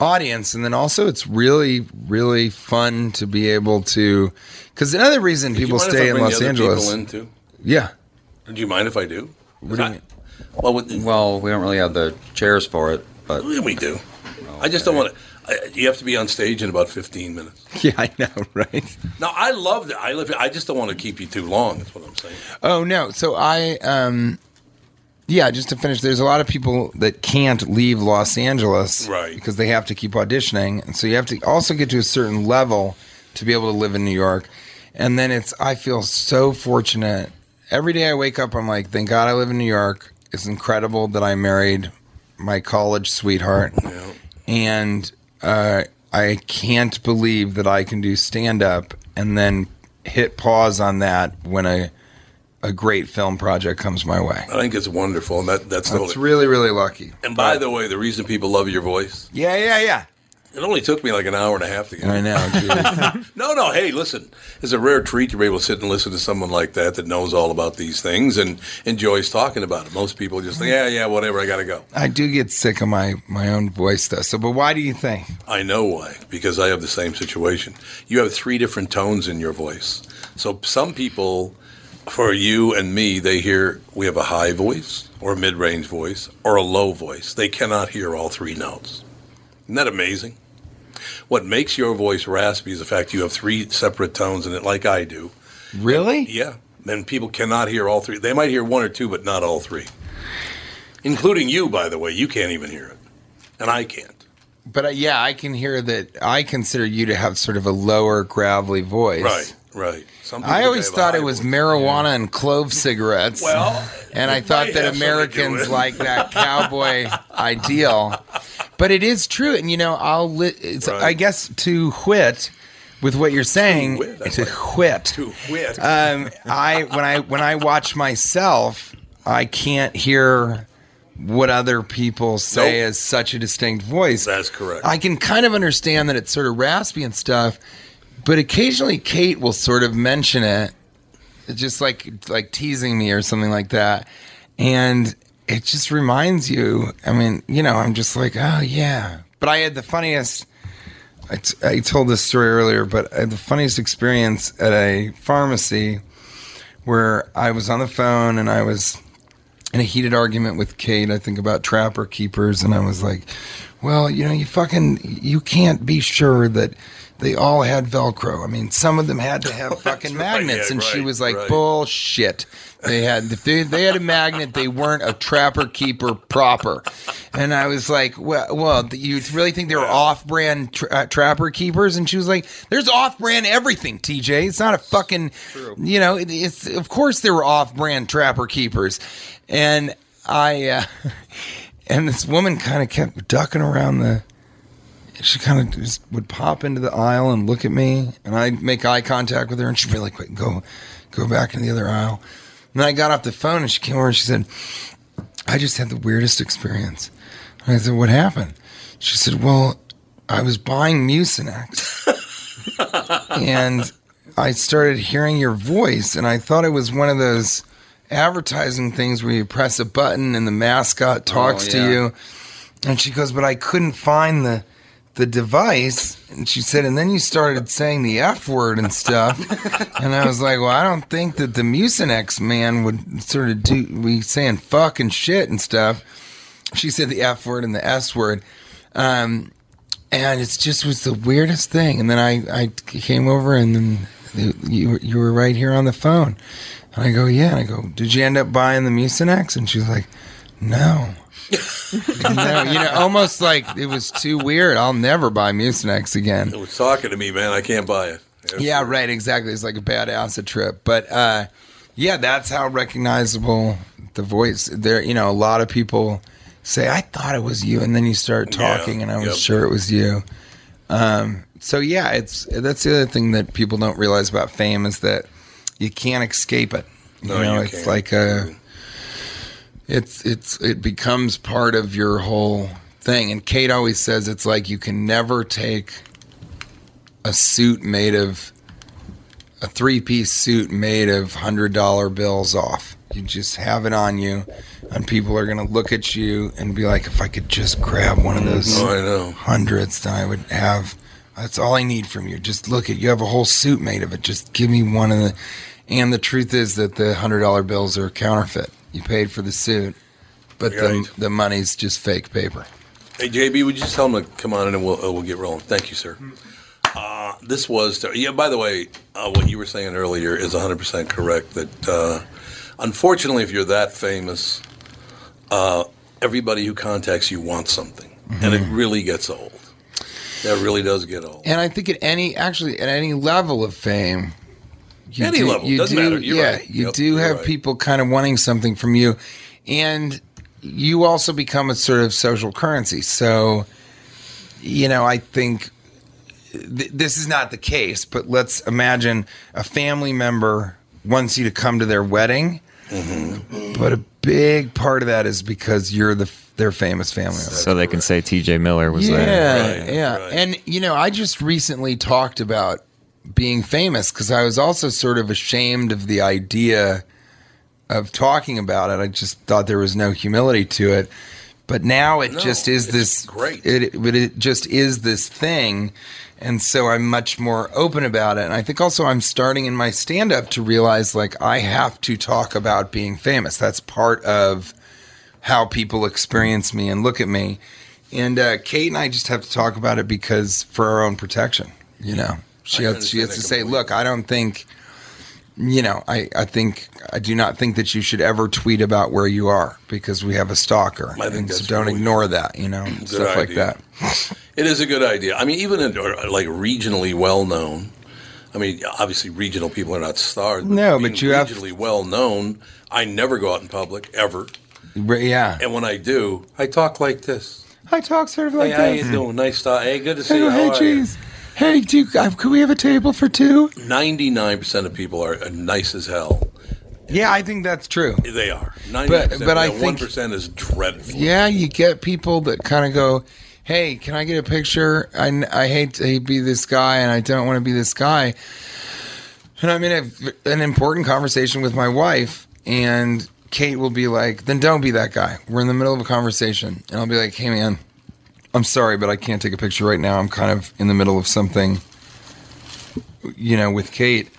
audience, and then also it's really really fun to be able to. Because another reason Do people stay in Los the other Angeles. People in too? Yeah. Do you mind if I do? What do you mean? Well, with, Well, we don't really have the chairs for it, but yeah, we do. I just don't want to. You have to be on stage in about fifteen minutes. Yeah, I know, right? No, I love that. I live. I just don't want to keep you too long. That's what I'm saying. Oh no! So I, um, yeah, just to finish, there's a lot of people that can't leave Los Angeles, Right. Because they have to keep auditioning, and so you have to also get to a certain level to be able to live in New York. And then it's, I feel so fortunate. Every day I wake up, I'm like, thank God I live in New York. It's incredible that I married my college sweetheart, and uh, I can't believe that I can do stand up and then hit pause on that when a a great film project comes my way. I think it's wonderful, and that that's That's really, really lucky. And by the way, the reason people love your voice, Yeah, yeah, yeah. It only took me like an hour and a half to get. I know. No, no. Hey, listen, it's a rare treat to be able to sit and listen to someone like that that knows all about these things and enjoys talking about it. Most people just think, yeah, yeah, whatever. I got to go. I do get sick of my my own voice though. So, but why do you think? I know why because I have the same situation. You have three different tones in your voice. So some people, for you and me, they hear we have a high voice or a mid-range voice or a low voice. They cannot hear all three notes. Isn't that amazing? What makes your voice raspy is the fact you have three separate tones in it, like I do. Really? Yeah. And people cannot hear all three. They might hear one or two, but not all three. Including you, by the way. You can't even hear it. And I can't. But uh, yeah, I can hear that. I consider you to have sort of a lower, gravelly voice. Right, right. I always thought it was marijuana and clove cigarettes. Well, and I thought that have something to do Americans like that cowboy ideal. But it is true, and you know, I'll. Li- it's, I guess to whit with what you're saying. To whit. To whit. Um, I when I when I watch myself, I can't hear what other people say Nope. as such a distinct voice. That's correct. I can kind of understand that it's sort of raspy and stuff, but occasionally Kate will sort of mention it, just like like teasing me or something like that, and it just reminds you. I mean, you know, I'm just like, oh yeah. But I had the funniest. I, t- I told this story earlier, but I had the funniest experience at a pharmacy where I was on the phone and I was in a heated argument with Kate, I think about trapper keepers, and I was like, well, you know, you fucking, you can't be sure that they all had Velcro. I mean, some of them had to have fucking magnets, yeah, and she was like, right. bullshit. They had, if they, they had a magnet, they weren't a trapper keeper proper. And I was like, well, well you really think they were off-brand tra- uh, trapper keepers? And she was like, there's off-brand everything, TJ. It's not a fucking, you know, it, it's of course there were off-brand trapper keepers. And I, uh, and this woman kind of kept ducking around the. She kind of just would pop into the aisle and look at me, and I'd make eye contact with her, and she'd be like, "Wait, go, go back in the other aisle." And then I got off the phone, and she came over and she said, "I just had the weirdest experience." And I said, "What happened?" She said, "Well, I was buying Mucinex, and I started hearing your voice, and I thought it was one of those advertising things where you press a button and the mascot oh, talks Oh, to you." And she goes, "But I couldn't find the the device." And she said, "And then you started saying the F word and stuff." and I was like, "Well, I don't think that the Mucinex man would sort of do we saying fuck and shit and stuff." She said the F word and the S word. Um, and it just was the weirdest thing. And then I, I came over and then you, you were right here on the phone. And I go, yeah. And I go, did you end up buying the Mucinex? And she's like, no. No, you know, almost like it was too weird. I'll never buy Mucinex again. It was talking to me, man. I can't buy it. Yeah, right. Exactly. It's like a bad acid trip. But uh, yeah, that's how recognizable the voice. There, you know, a lot of people say, "I thought it was you," and then you start Yeah, talking, and I was yep. sure it was you. Um, so yeah, it's that's the other thing that people don't realize about fame is that you can't escape it. You No, know, you it's can't. like a, it's it's it becomes part of your whole thing. And Kate always says it's like you can never take a suit made of a three piece suit made of hundred dollar bills off. You just have it on you, and people are gonna look at you and be like, "If I could just grab one of those mm-hmm. Oh, I know. hundreds, then I would have." That's all I need from you. Just look at you have a whole suit made of it. Just give me one of the. And the truth is that the hundred dollar bills are counterfeit. You paid for the suit, but the Right. the money's just fake paper. Hey, JB, would you just tell him to come on in and we'll, uh, we'll get rolling? Thank you, sir. Uh, this was, yeah, by the way, uh, what you were saying earlier is 100% correct. That uh, unfortunately, if you're that famous, uh, everybody who contacts you wants something. And it really gets old. That really does get old. And I think at any actually at any level of fame, you Any do, level. you Doesn't do, matter. You're yeah, right. you Yep, do you're have right. people kind of wanting something from you, and you also become a sort of social currency. So, you know, I think th- this is not the case, but let's imagine a family member wants you to come to their wedding. Mm-hmm. But a big part of that is because you're the their famous family. so they can say T.J. Miller was there, yeah, there. yeah. And you know, I just recently talked about being famous because I was also sort of ashamed of the idea of talking about it. I just thought there was no humility to it. But now it No, just is this great. It, but it just is this thing, and so I'm much more open about it. And I think also I'm starting in my stand up to realize like I have to talk about being famous. That's part of how people experience me and look at me. And uh, Kate and I just have to talk about it because for our own protection, you know. She has she has to say, look, I don't think you know, I, I think I do not think that you should ever tweet about where you are because we have a stalker. I think and so don't really ignore that, you know, stuff like that. It is a good idea. I mean, even in like regionally well known. I mean, obviously, regional people are not stars. No, being but you have- regionally well known. I never go out in public ever, Yeah. and when I do, I talk like this. I talk sort of like hey, how you doing? Nice to Hey, good to see Hey, you. hey, How you? Hey, do you, uh, could we have a table for two? Ninety-nine percent of people are uh, nice as hell. Yeah, I think that's true. They are. Ninety-nine percent. but I one think- percent is dreadful. Yeah, you get people that kind of go, "Hey, can I get a picture? I, I hate to be this guy, and I don't want to be this guy." And I'm in a, an important conversation with my wife, and Kate will be like, "Then don't be that guy." We're in the middle of a conversation, and I'll be like, "Hey, man, I'm sorry, but I can't take a picture right now. I'm kind of in the middle of something, you know, with Kate."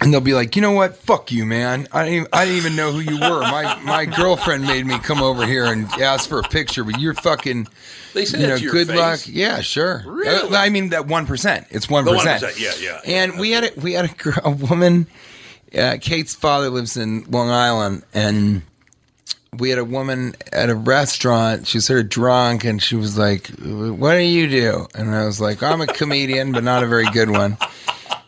And they'll be like, you know what? Fuck you, man. I didn't even, I didn't even know who you were. My my girlfriend made me come over here and ask for a picture, but you're fucking. They said you know, good face? luck. Yeah, sure. Really? I mean that one percent. It's one The 1%, yeah, yeah. And we had a, we had a, a woman. Uh, Kate's father lives in Long Island, and we had a woman at a restaurant. She was sort of drunk, and she was like, "What do you do?" And I was like, "I'm a comedian, but not a very good one."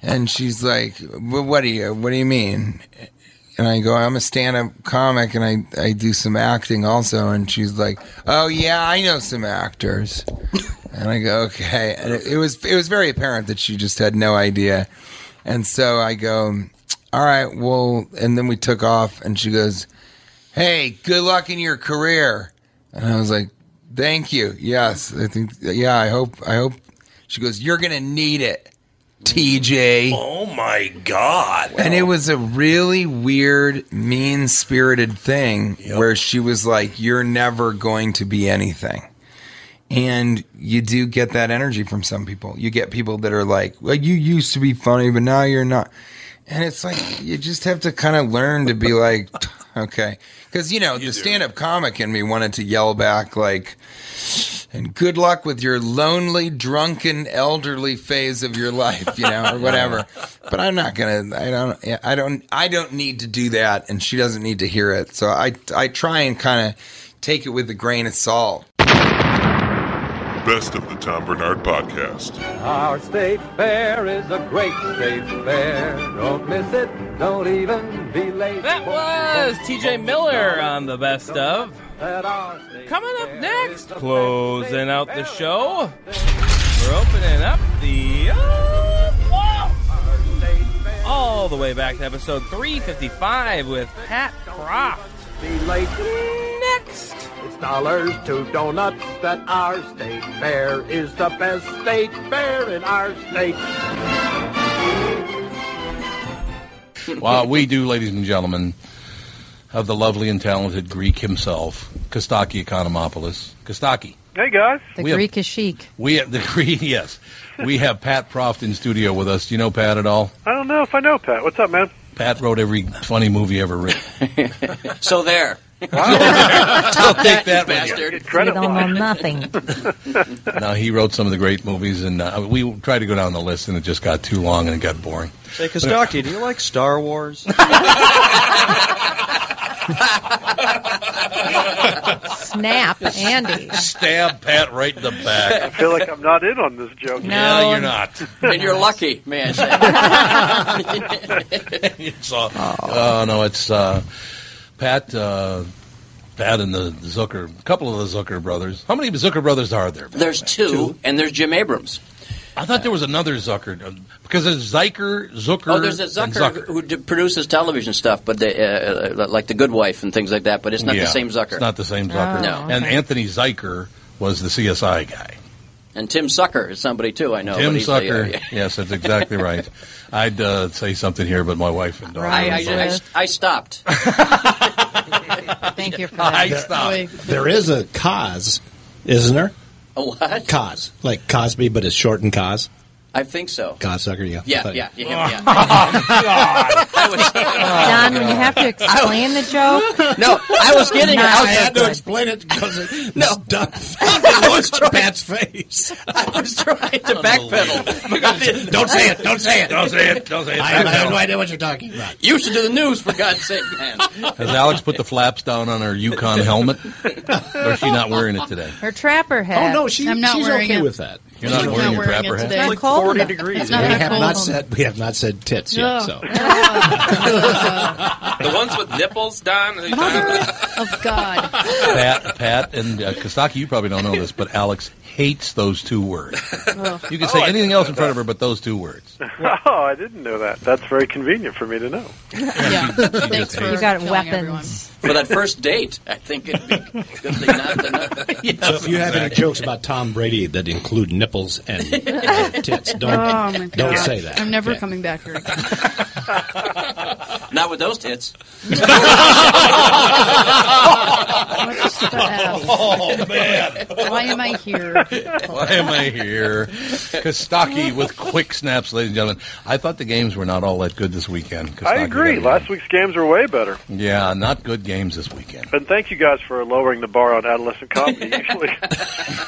And she's like, well, "What do you? What do you mean?" And I go, "I'm a stand-up comic, and I I do some acting also." And she's like, "Oh yeah, I know some actors." And I go, "Okay." And it, it was it was very apparent that she just had no idea. And so I go, "All right, well," and then we took off, and she goes, "Hey, good luck in your career." And I was like, "Thank you. Yes, I think. Yeah, I hope. I hope." She goes, "You're gonna need it." TJ. Oh my God! And it was a really weird, mean spirited thing where she was like, You're never going to be anything. And you do get that energy from some people. You get people that are like, Well, you used to be funny, but now you're not. And it's like, you just have to kind of learn to be like, Okay. Because, you know, the stand up comic in me wanted to yell back, like, and good luck with your lonely, drunken, elderly phase of your life, you know, or whatever. But I'm not gonna. I don't. I don't. I don't need to do that, and she doesn't need to hear it. So I. I try and kind of take it with a grain of salt. Best of the Tom Barnard Podcast. Our state fair is a great state fair. Don't miss it. Don't even be late. That was TJ Miller on the best of. Coming up next, closing out the show, we're opening up the. uh, all the way back to episode 355 with Pat Proft. Be late. Next. It's dollars to donuts that our state fair is the best state fair in our state. Well, we do, ladies and gentlemen, have the lovely and talented Greek himself, Kostaki Economopoulos. Kostaki. Hey guys. The We have- Greek is chic. We have the Greek, yes. We have Pat Proft in studio with us. Do you know Pat at all? I don't know if I know Pat. What's up, man? Pat wrote every funny movie ever written. So there. I'll take that with bastard. You don't know nothing. you. Now he wrote some of the great movies, and uh, we tried to go down the list, and it just got too long and it got boring. Say, Kostaki, do you like Star Wars? Snap, Andy. Stab Pat right in the back. I feel like I'm not in on this joke. No, you're not. and you're lucky, man. it's uh, oh no, it's uh, Pat, uh, Pat and the Zucker, a couple of the Zucker brothers. How many Zucker brothers are there? There's two, and there's Jim Abrahams. I thought there was another Zucker because there's Zuiker, Zucker. Oh, there's a and Zucker, who d- produces television stuff, but they, uh, uh, like The Good Wife and things like that. But it's not Yeah, the same Zucker. It's not the same Zucker. No. And Anthony Zuiker was the CSI guy. And Tim Sucker is somebody too. I know. Tim Sucker. A, uh, yes, that's exactly right. I'd uh, say something here, but my wife and daughter. I, I, I, I stopped. Thank you for that. I stopped. There is a cause, isn't there? A what? Cause, like Cosby, but it's shortened cause. I think so. Godsucker, yeah. Yeah, Thought- yeah, yeah, yeah. yeah. Don, when you have to explain the joke, No, I was getting it. I was, I had to explain it because it No. was dumbfounded. It was Pat's face. I was trying to backpedal. but I didn't. Don't say it. Don't say it. Don't say it. Don't say it. I, I have no idea what you're talking about. You should do the news, for God's sake, man. Has Alex put the flaps down on her Yukon helmet? or is she not wearing it today? her trapper hat. Oh no, she, I'm not she's wearing okay it. with that. You're not I'm wearing your wearing trapper it hat? today. It's not cold enough. It's We have not said we have not said tits yet. So The ones with nipples, Don? Are Mother of God. Pat, Pat, and uh, Kostaki, you probably don't know this, but Alex hates those two words. You can say anything else in front of her, but those two words. Oh, I didn't know that. That's very convenient for me to know. Yeah. Thanks for You got telling weapons. For that first date, I think it'd be good thing not to know. So if you have any jokes about Tom Brady that include nipples and uh, tits, don't Oh, don't say that. I'm never Okay. coming back here again. Not with those tits. What's the F? Oh, man. Why am I here? Why am I here? Kostaki with quick snaps, ladies and gentlemen. I thought the games were not all that good this weekend. I agree. Last week's games were way better. Yeah, not good games this weekend. And thank you guys for lowering the bar on adolescent comedy. Usually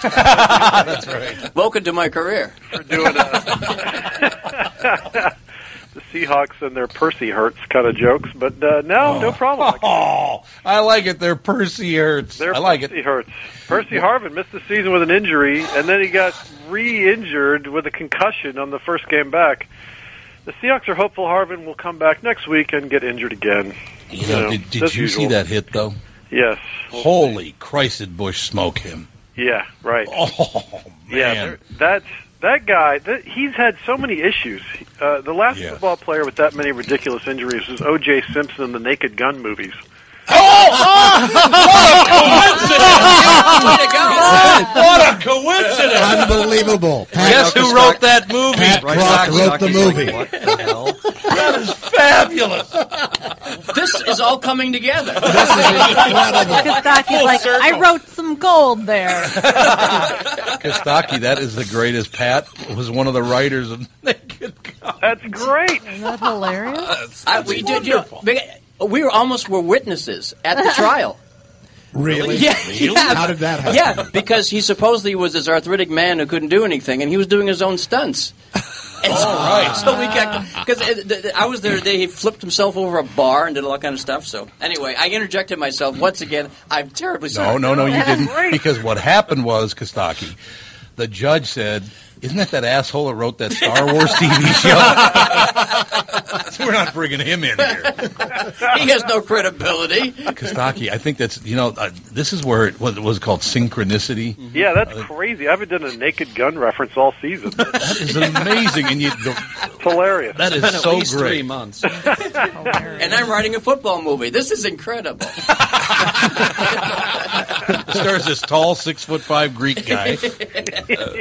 That's right. Welcome to my career. for doing uh, the Seahawks and their Percy hurts kind of jokes, but uh, no, no problem. Oh, I like it. They're Percy hurts. Their I like Percy it. hurts. Percy Harvin missed the season with an injury, and then he got re-injured with a concussion on the first game back. The Seahawks are hopeful Harvin will come back next week and get injured again. You know, know, did did you usual. see that hit though? Yes. Holy Christ! Did Bush smoke him? Yeah. Right. Oh Yeah, man! there- that's that guy. That, he's had so many issues. Uh, the last Yeah. football player with that many ridiculous injuries was O.J. Simpson in the Naked Gun movies. Way to go. What a coincidence! Unbelievable. Guess who wrote that movie? Pat Proft wrote the movie. What the hell? That is fabulous. This is all coming together. Kostaki's like, I wrote some gold there. Kostaki, that is the greatest. Pat was one of the writers of Naked Gun. That's great. Isn't that hilarious? I, uh, we did. You know, we were almost were witnesses at the trial. Really? Yeah, yeah. How did that happen? Yeah, because he supposedly was this arthritic man who couldn't do anything, and he was doing his own stunts. And so, right. so we got because I was there today. He flipped himself over a bar and did all that kind of stuff. So anyway, I interjected myself once again. I'm terribly sorry. No, no, no, you didn't. Because what happened was, Kostaki, the judge said, Isn't that that asshole that wrote that Star Wars TV show? so we're not bringing him in here. he has no credibility. Kostaki, I think that's, you know, uh, this is where it was, was called synchronicity. Yeah, that's crazy. I haven't done a Naked Gun reference all season. That is amazing. And you, the, It's hilarious. that is Been at so least great. three months. And I'm writing a football movie. This is incredible. Stars this tall, six foot five Greek guy.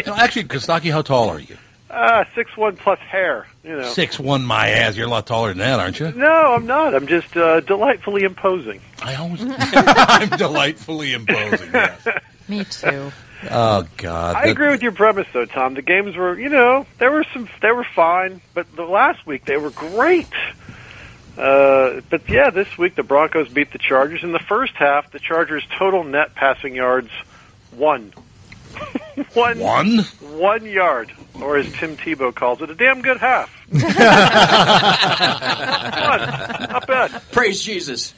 No, actually, Kostaki, how tall are you? Ah, six one plus hair. You know. Six one, my ass. You're a lot taller than that, aren't you? No, I'm not. I'm just uh, delightfully imposing. I always, I'm delightfully imposing. Yes. Me too. Oh God. I That- agree with your premise, though, Tom. The games were, you know, there were some, they were fine, but the last week they were great. Uh, but yeah, this week the Broncos beat the Chargers. In the first half, the Chargers' total net passing yards one. One, One? one yard, or as Tim Tebow calls it, a damn good half. one, not bad. Praise Jesus.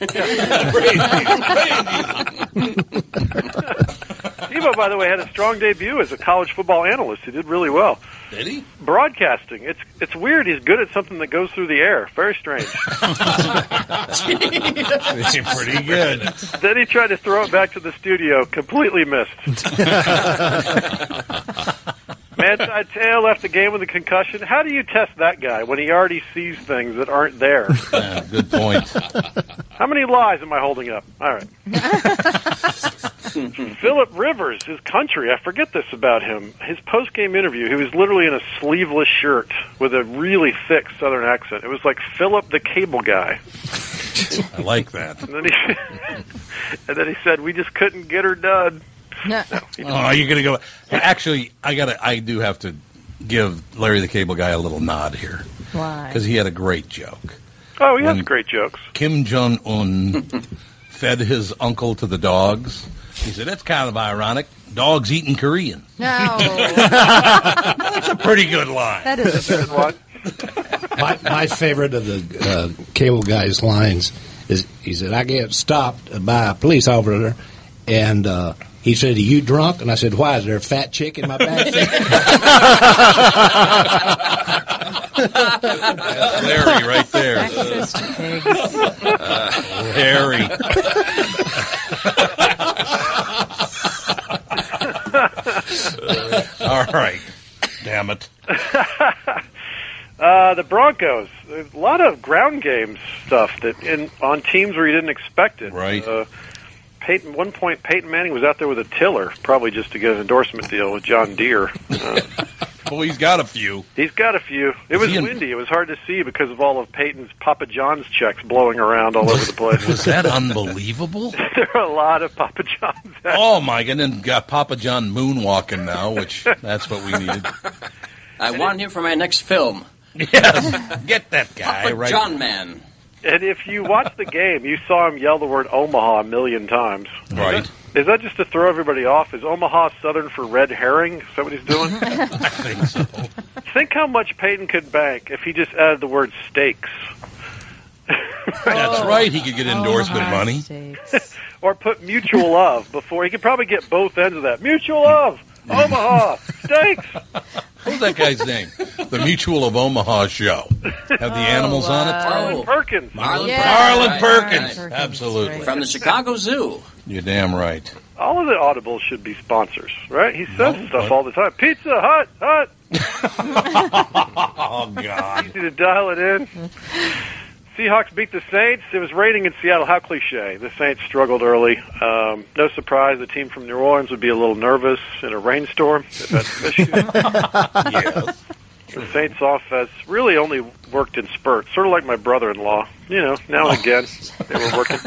Tebow, by the way, had a strong debut as a college football analyst. He did really well. Did he? Broadcasting. It's it's weird. He's good at something that goes through the air. Very strange. Pretty good. then he tried to throw it back to the studio. Completely missed. Manti Te'o left the game with a concussion. How do you test that guy when he already sees things that aren't there? Yeah, good point. How many lies am I holding up? All right. Philip Rivers, his country. I forget this about him. His post-game interview, he was literally in a sleeveless shirt with a really thick Southern accent. It was like Philip the Cable Guy. I like that. And then he, and then he said, "We just couldn't get her done." Oh, you're gonna go. Actually, I gotta. I do have to give Larry the Cable Guy a little nod here Why? because he had a great joke. Oh, he has great jokes. Kim Jong Un fed his uncle to the dogs. He said, "That's kind of ironic. Dogs eating Korean." No. That's a pretty good line. That is a good one. my, my favorite of the uh, cable guy's lines is he said, I get stopped by a police officer, and uh, he said, Are you drunk? And I said, Why? Is there a fat chick in my back seat? That's Larry right there. Larry. All right. Damn it. Uh, the Broncos. A lot of ground games stuff that in on teams where you didn't expect it. Right. Uh, Peyton. One point, Peyton Manning was out there with a tiller, probably just to get an endorsement deal with John Deere. Uh, Well, he's got a few. he's got a few. It was in- windy. It was hard to see because of all of Peyton's Papa John's checks blowing around all over the place. Was that unbelievable? there are a lot of Papa John's. Oh my god! And got Papa John moonwalking now, which that's what we needed. I want him for my next film. Yes, get that guy Papa right. John Man. And if you watch the game, you saw him yell the word Omaha a million times. Right. Is that just to throw everybody off? Is Omaha Southern for red herring? Is that what he's doing? I think so. Think how much Peyton could bank if he just added the word steaks. That's right. He could get endorsement money. or put mutual love before. He could probably get both ends of that. Mutual love, Omaha, steaks. What was that guy's name? The Mutual of Omaha show. Have the animals on it? Marlin Perkins. Marlin Marlin Perkins. Absolutely. From the Chicago Zoo. You're damn right. All of the audibles should be sponsors, right? He says stuff all the time. Pizza Hut, Hut. oh God. Easy to dial it in. Seahawks beat the Saints. It was raining in Seattle. How cliche. The Saints struggled early. Um, no surprise, the team from New Orleans would be a little nervous in a rainstorm. If that's issues. yes. The Saints offense really only worked in spurts, sort of like my brother-in-law. You know, now and again they were working.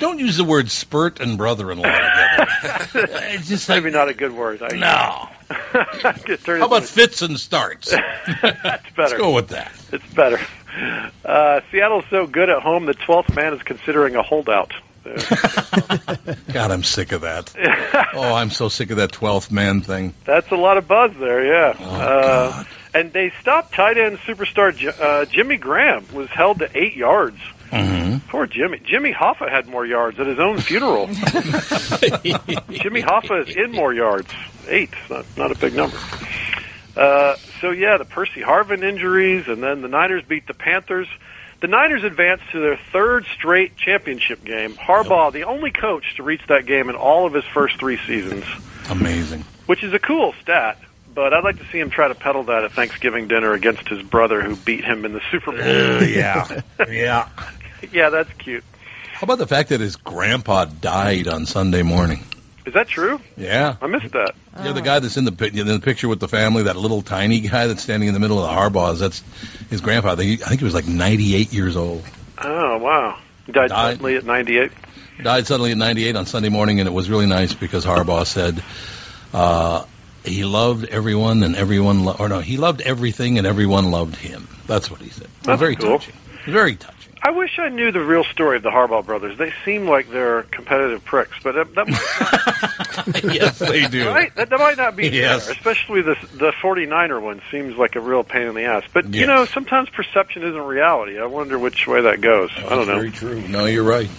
Don't use the word spurt and brother-in-law together. it's just maybe not a good word. I, No. How about fits and starts? That's better. Let's go with that. It's better. Uh, Seattle's so good at home, the 12th man is considering a holdout. God, I'm sick of that. Oh, I'm so sick of that 12th man thing. That's a lot of buzz there, yeah. Oh, uh, and they stopped tight end superstar J- uh, Jimmy Graham was held to eight yards. Mm-hmm. Poor Jimmy. Jimmy Hoffa had more yards at his own funeral. Jimmy Hoffa is in more yards. Eight, not, not a big number. Uh, so yeah, the Percy Harvin injuries, and then the Niners beat the Panthers. The Niners advanced to their third straight championship game. Harbaugh, the only coach to reach that game in all of his first three seasons, Amazing. which is a cool stat. But I'd like to see him try to peddle that at Thanksgiving dinner against his brother who beat him in the Super Bowl. Uh, yeah. Yeah. yeah, that's cute. How about the fact that his grandpa died on Sunday morning? Is that true? Yeah. I missed that. Yeah, the guy that's in the in the picture with the family, that little tiny guy that's standing in the middle of the Harbaughs, that's his grandpa. I think, he was like 98 years old. Oh wow, he died, Died. suddenly at 98. Died suddenly at 98 on Sunday morning, and it was really nice because Harbaugh said uh, he loved everyone and everyone, lo- or no, he loved everything and everyone loved him. That's what he said. That's very cool. touching. Very touching. I wish I knew the real story of the Harbaugh brothers. They seem like they're competitive pricks, but that, that might yes, they do. Right? That, that might not be Yes. fair, especially the the 49er one seems like a real pain in the ass. But you know, sometimes perception isn't reality. I wonder which way that goes. I don't know. Very true. No, you're right.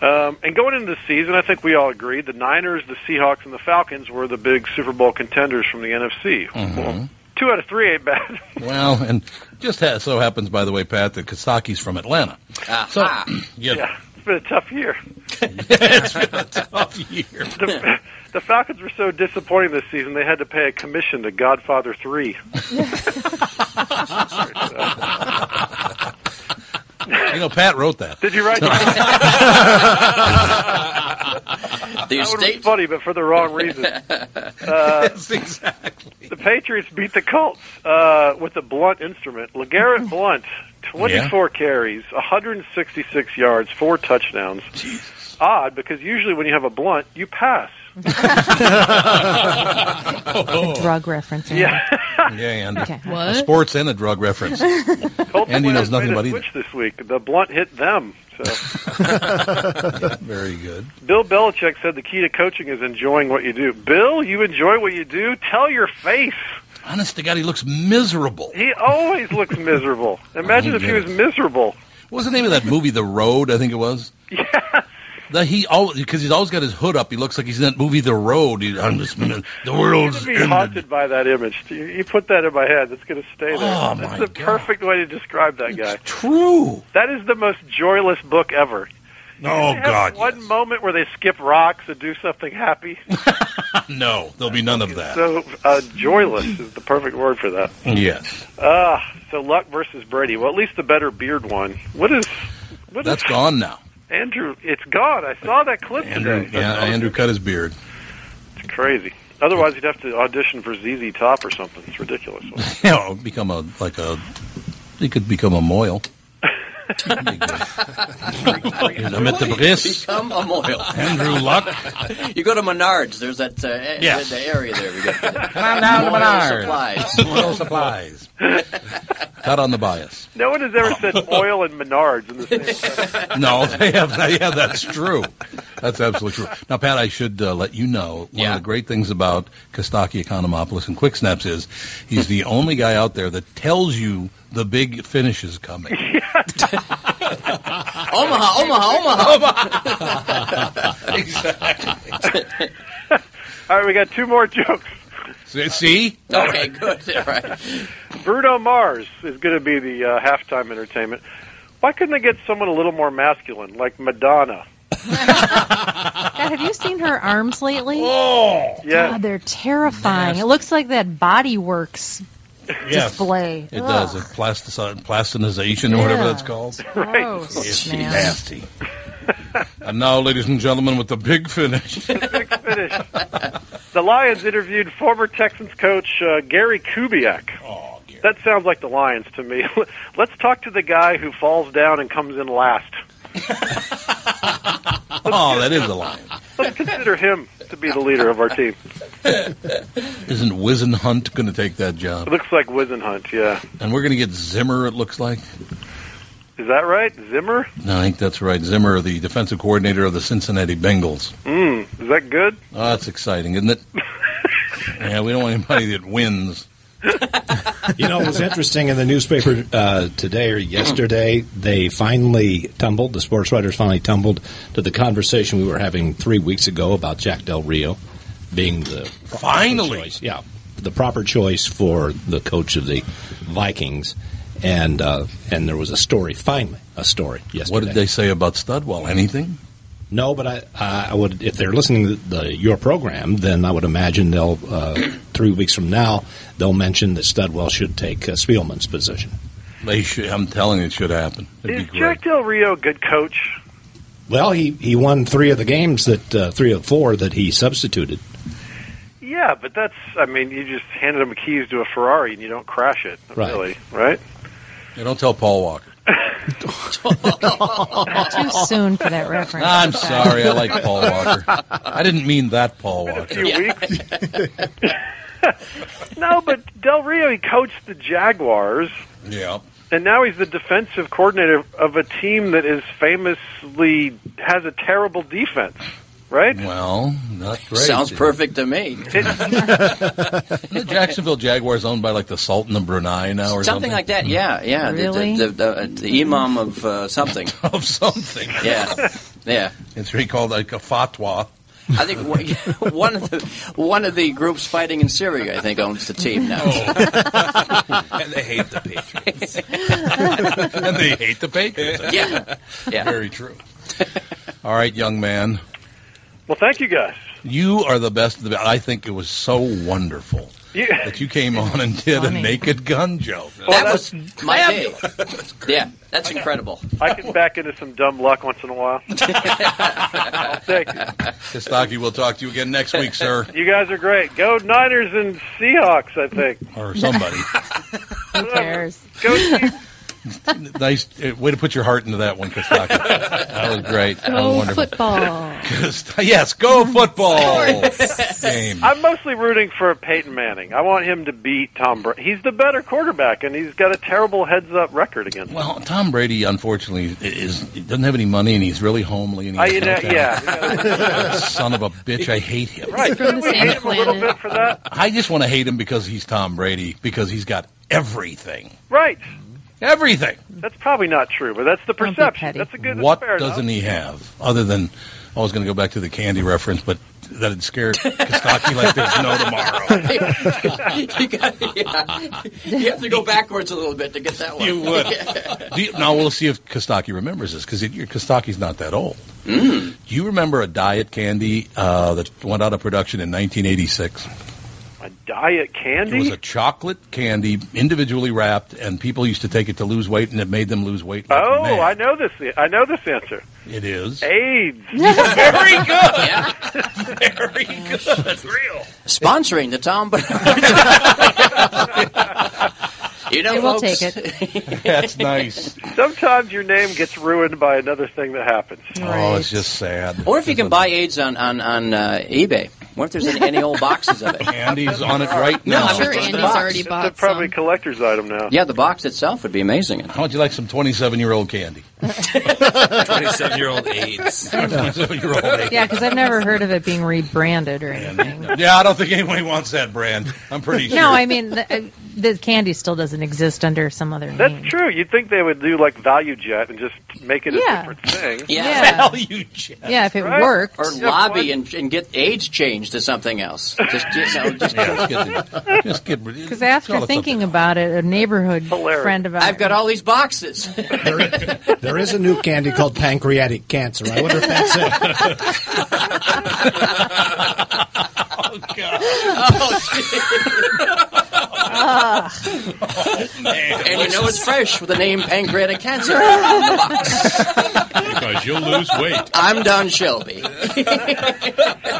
Um, and going into the season, I think we all agreed the Niners, the Seahawks, and the Falcons were the big Super Bowl contenders from the NFC. Well, two out of three ain't bad. Well, and just ha- so happens, by the way, Pat, that Kostaki's from Atlanta. So, yeah. you know, It's been a tough year. it's been a tough year. The, the Falcons were so disappointing this season, they had to pay a commission to Godfather 3. You know, Pat wrote that. Did you write The that one was funny, but for the wrong reason. Uh, exactly. The Patriots beat the Colts uh, with a blunt instrument. LeGarrette Blount, 24 carries, 166 yards, four touchdowns. Odd, because usually when you have a blunt, you pass. A drug reference. Yeah. Yeah, Andy. Okay. A What? sports and a drug reference. Colts Andy knows players nothing about either. switch this week. The blunt hit them. So Very good. Bill Belichick said the key to coaching is enjoying what you do. Bill, you enjoy what you do. Tell your face. Honest to God, he looks miserable. He always looks miserable. Oh, Imagine I if he get was miserable. What was the name of that movie, The Road? I think it was. Yes. That he always because he's always got his hood up. He looks like he's in that movie, The Road. He, I'm just the world's be ended. haunted by that image. You, you put that in my head. It's going to stay there. Oh, That's the perfect way to describe that guy. True. That is the most joyless book ever. Oh God, One moment where they skip rocks and do something happy. no, there'll be none of that. So uh, joyless is the perfect word for that. Yes, Ah, so Luck versus Brady. Well, at least the better beard one. What is? What that's is gone now. Andrew? It's gone. I saw that clip Andrew, today. yeah, Andrew cut his beard. It's crazy. Otherwise, you'd have to audition for ZZ Top or something. It's ridiculous. You know, become a like a. He could become a moil. I'm at the bris. Become a moil. Andrew Luck. You go to Menards. There's that uh, a- Yes. the area there. We got Come on down to Moil Menards. Supplies. Moil supplies. Cut on the bias. No one has ever said oil and Menards in the same sentence. No, they have. Yeah, that's true. That's absolutely true. Now, Pat, I should uh, let you know one of the great things about Kostaki Economopoulos and Quick Snaps is he's the only guy out there that tells you the big finish is coming. Omaha, Omaha, Omaha. exactly. All right, we got two more jokes. See? Okay, good. All right. Bruno Mars is going to be the uh, halftime entertainment. Why couldn't they get someone a little more masculine, like Madonna? Now, have you seen her arms lately? Oh, yeah. God, they're terrifying. It looks like that Body Worlds Yes. display. It does. A plastici- plastinization or whatever that's called. Gross, It's man. nasty. and now, ladies and gentlemen, with the big finish. Finish. the Lions interviewed former Texans coach uh, Gary Kubiak. Oh, That sounds like the Lions to me. Let's talk to the guy who falls down and comes in last. Oh, that is a lion. Let's consider him to be the leader of our team. Isn't Whisenhunt going to take that job? It looks like Whisenhunt, yeah. And we're going to get Zimmer, it looks like. Is that right? Zimmer? No, I think that's right. Zimmer, the defensive coordinator of the Cincinnati Bengals. Mm, is that good? Oh, that's exciting, isn't it? yeah, we don't want anybody that wins. You know, it was interesting in the newspaper uh, today or yesterday. They finally tumbled. The sports writers finally tumbled to the conversation we were having three weeks ago about Jack Del Rio being the proper Finally. choice. yeah, the proper choice for the coach of the Vikings. And uh, and there was a story finally, a story yesterday. What did they say about Studwell? Anything? No, but I, I would if they're listening to the, your program, then I would imagine they'll uh, three weeks from now they'll mention that Studwell should take uh, Spielman's position. They should. I'm telling you, it should happen. It'd Is be great. Jack Del Rio a good coach? Well, he, he won three of the games that uh, three of four that he substituted. Yeah, but that's, I mean, you just handed him keys to a Ferrari and you don't crash it, Right. really, right? Yeah, don't tell Paul Walker. Too soon for that reference. I'm sorry. I like Paul Walker. I didn't mean that Paul A Walker. few weeks. no, but Del Rio, he coached the Jaguars, Yeah. And now he's the defensive coordinator of a team that is famously has a terrible defense, right? Well, not great. Sounds perfect to me. the Jacksonville Jaguars owned by like the Sultan of Brunei now, or Something something, like that, yeah, yeah. Really? The, the, the, the imam of uh, something. of something. Yeah, yeah. It's really called like a fatwa. I think one- one of the one of the groups fighting in Syria, I think, owns the team now. Oh. and they hate the Patriots. and they hate the Patriots. Yeah, yeah. Very true. All right, young man. Well, thank you guys. You are the best of the best. I think it was so wonderful Yeah. that you came on and did a naked gun joke. that was my day. Yeah, that's incredible. I can back into some dumb luck once in a while. I'll take it. Kostaki, we'll talk to you again next week, sir. You guys are great. Go Niners and Seahawks, I think. Or somebody. Who cares? Go Chiefs. nice uh, way to put your heart into that one, Kostaki. That was great. That was Go wonderful. football. yes, go football game. I'm mostly rooting for Peyton Manning. I want him to beat Tom Brady. He's the better quarterback, and he's got a terrible heads-up record against. him. Well, Tom Brady, unfortunately, is doesn't have any money, and he's really homely. And he I, you no know, yeah. Son of a bitch, I hate him. Right. From the hate him a little bit for that. I just want to hate him because he's Tom Brady, because he's got everything. Right. Everything. That's probably not true, but that's the perception. That's a good. What fair doesn't enough. he have other than I was going to go back to the candy reference, but that had scared Kostaki like there's no tomorrow. you, got, yeah. you have to go backwards a little bit to get that one. You would. You, now we'll see if Kostaki remembers this because Kostaki's not that old. Mm. Do you remember a diet candy uh, that went out of production in 1986? A diet candy. It was a chocolate candy, individually wrapped, and people used to take it to lose weight, and it made them lose weight. Like oh, mad. I know this. I know this answer. It is. AIDS. Very good. Yeah. Very good. That's real. Sponsoring the Tom Barnard. you know, They will folks, take it. That's nice. Sometimes your name gets ruined by another thing that happens. Oh, it's just sad. Or if you can buy AIDS on on on uh, eBay. What if there's any, any old boxes of it? Andy's on it right now. No. I'm sure Andy's the box. already It's a bought probably some. collector's item now. Yeah, the box itself would be amazing. How would you like some 27 year old candy? 27 year old AIDS. 27 year old. Yeah, because I've never heard of it being rebranded or anything. Yeah, I don't think anybody wants that brand. I'm pretty sure. No, I mean the, uh, the candy still doesn't exist under some other That's name. true. You'd think they would do like ValuJet and just make it a different thing. Yeah. ValuJet. Yeah, if it Right? worked. Or Yeah, lobby and, and get AIDS changed to something else. Just, you know, just Yeah, just get, just get Because after thinking about it, a neighborhood friend of ours. I've got all these boxes. There is a new candy called pancreatic cancer. I wonder if that's it. Oh, God. Oh, and you know it's fresh with the name pancreatic cancer on the box. Because you'll lose weight. I'm Don Shelby.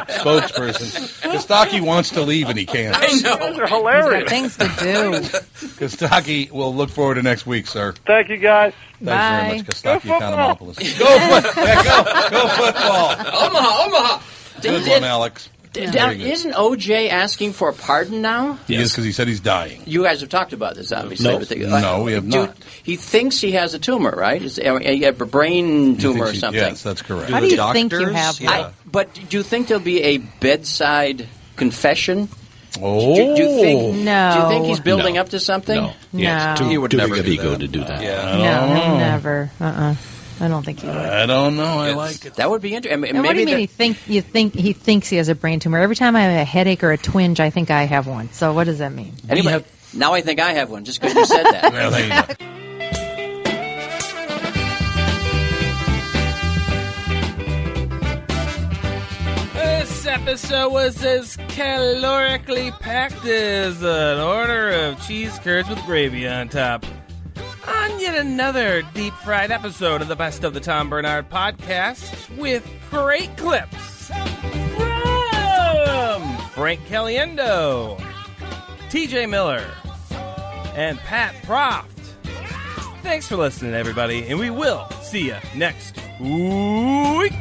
Spokesperson. Kostaki wants to leave and he can't. I know. Those are hilarious. things to do. Kostaki, we'll look forward to next week, sir. Thank you guys. Thanks Bye. very much, Kostaki Go football. Economopoulos. Go, foot, yeah, go, go football. Omaha, Omaha. Good one, Alex. Did- Very good. isn't OJ asking for a pardon now? He is because he said he's dying. You guys have talked about this, obviously. No. but they- No, we have Do- not. He thinks he has a tumor, right? Is, uh, a, a brain He tumor or thinks he- something. Yes, that's correct. How do you think you have one? I, but do you think there'll be a bedside confession? Oh. Do, do you think? No. Do you think oh. he's building No. up to something? no. No. Yes, too, He would too never big of do ego that. to do that. Yeah. No, he'll oh. never. Uh-uh. I don't think he would. I don't know. I like it. That would be interesting. And what do you mean? He think you think he thinks he has a brain tumor? Every time I have a headache or a twinge, I think I have one. So what does that mean? Anyway, now I think I have one just because you said that. Well, there you go. This episode was as calorically packed as an order of cheese curds with gravy on top. On yet another deep fried episode of the Best of the Tom Barnard podcast with great clips from Frank Caliendo, TJ Miller, and Pat Proft. Thanks for listening, everybody, and we will see you next week.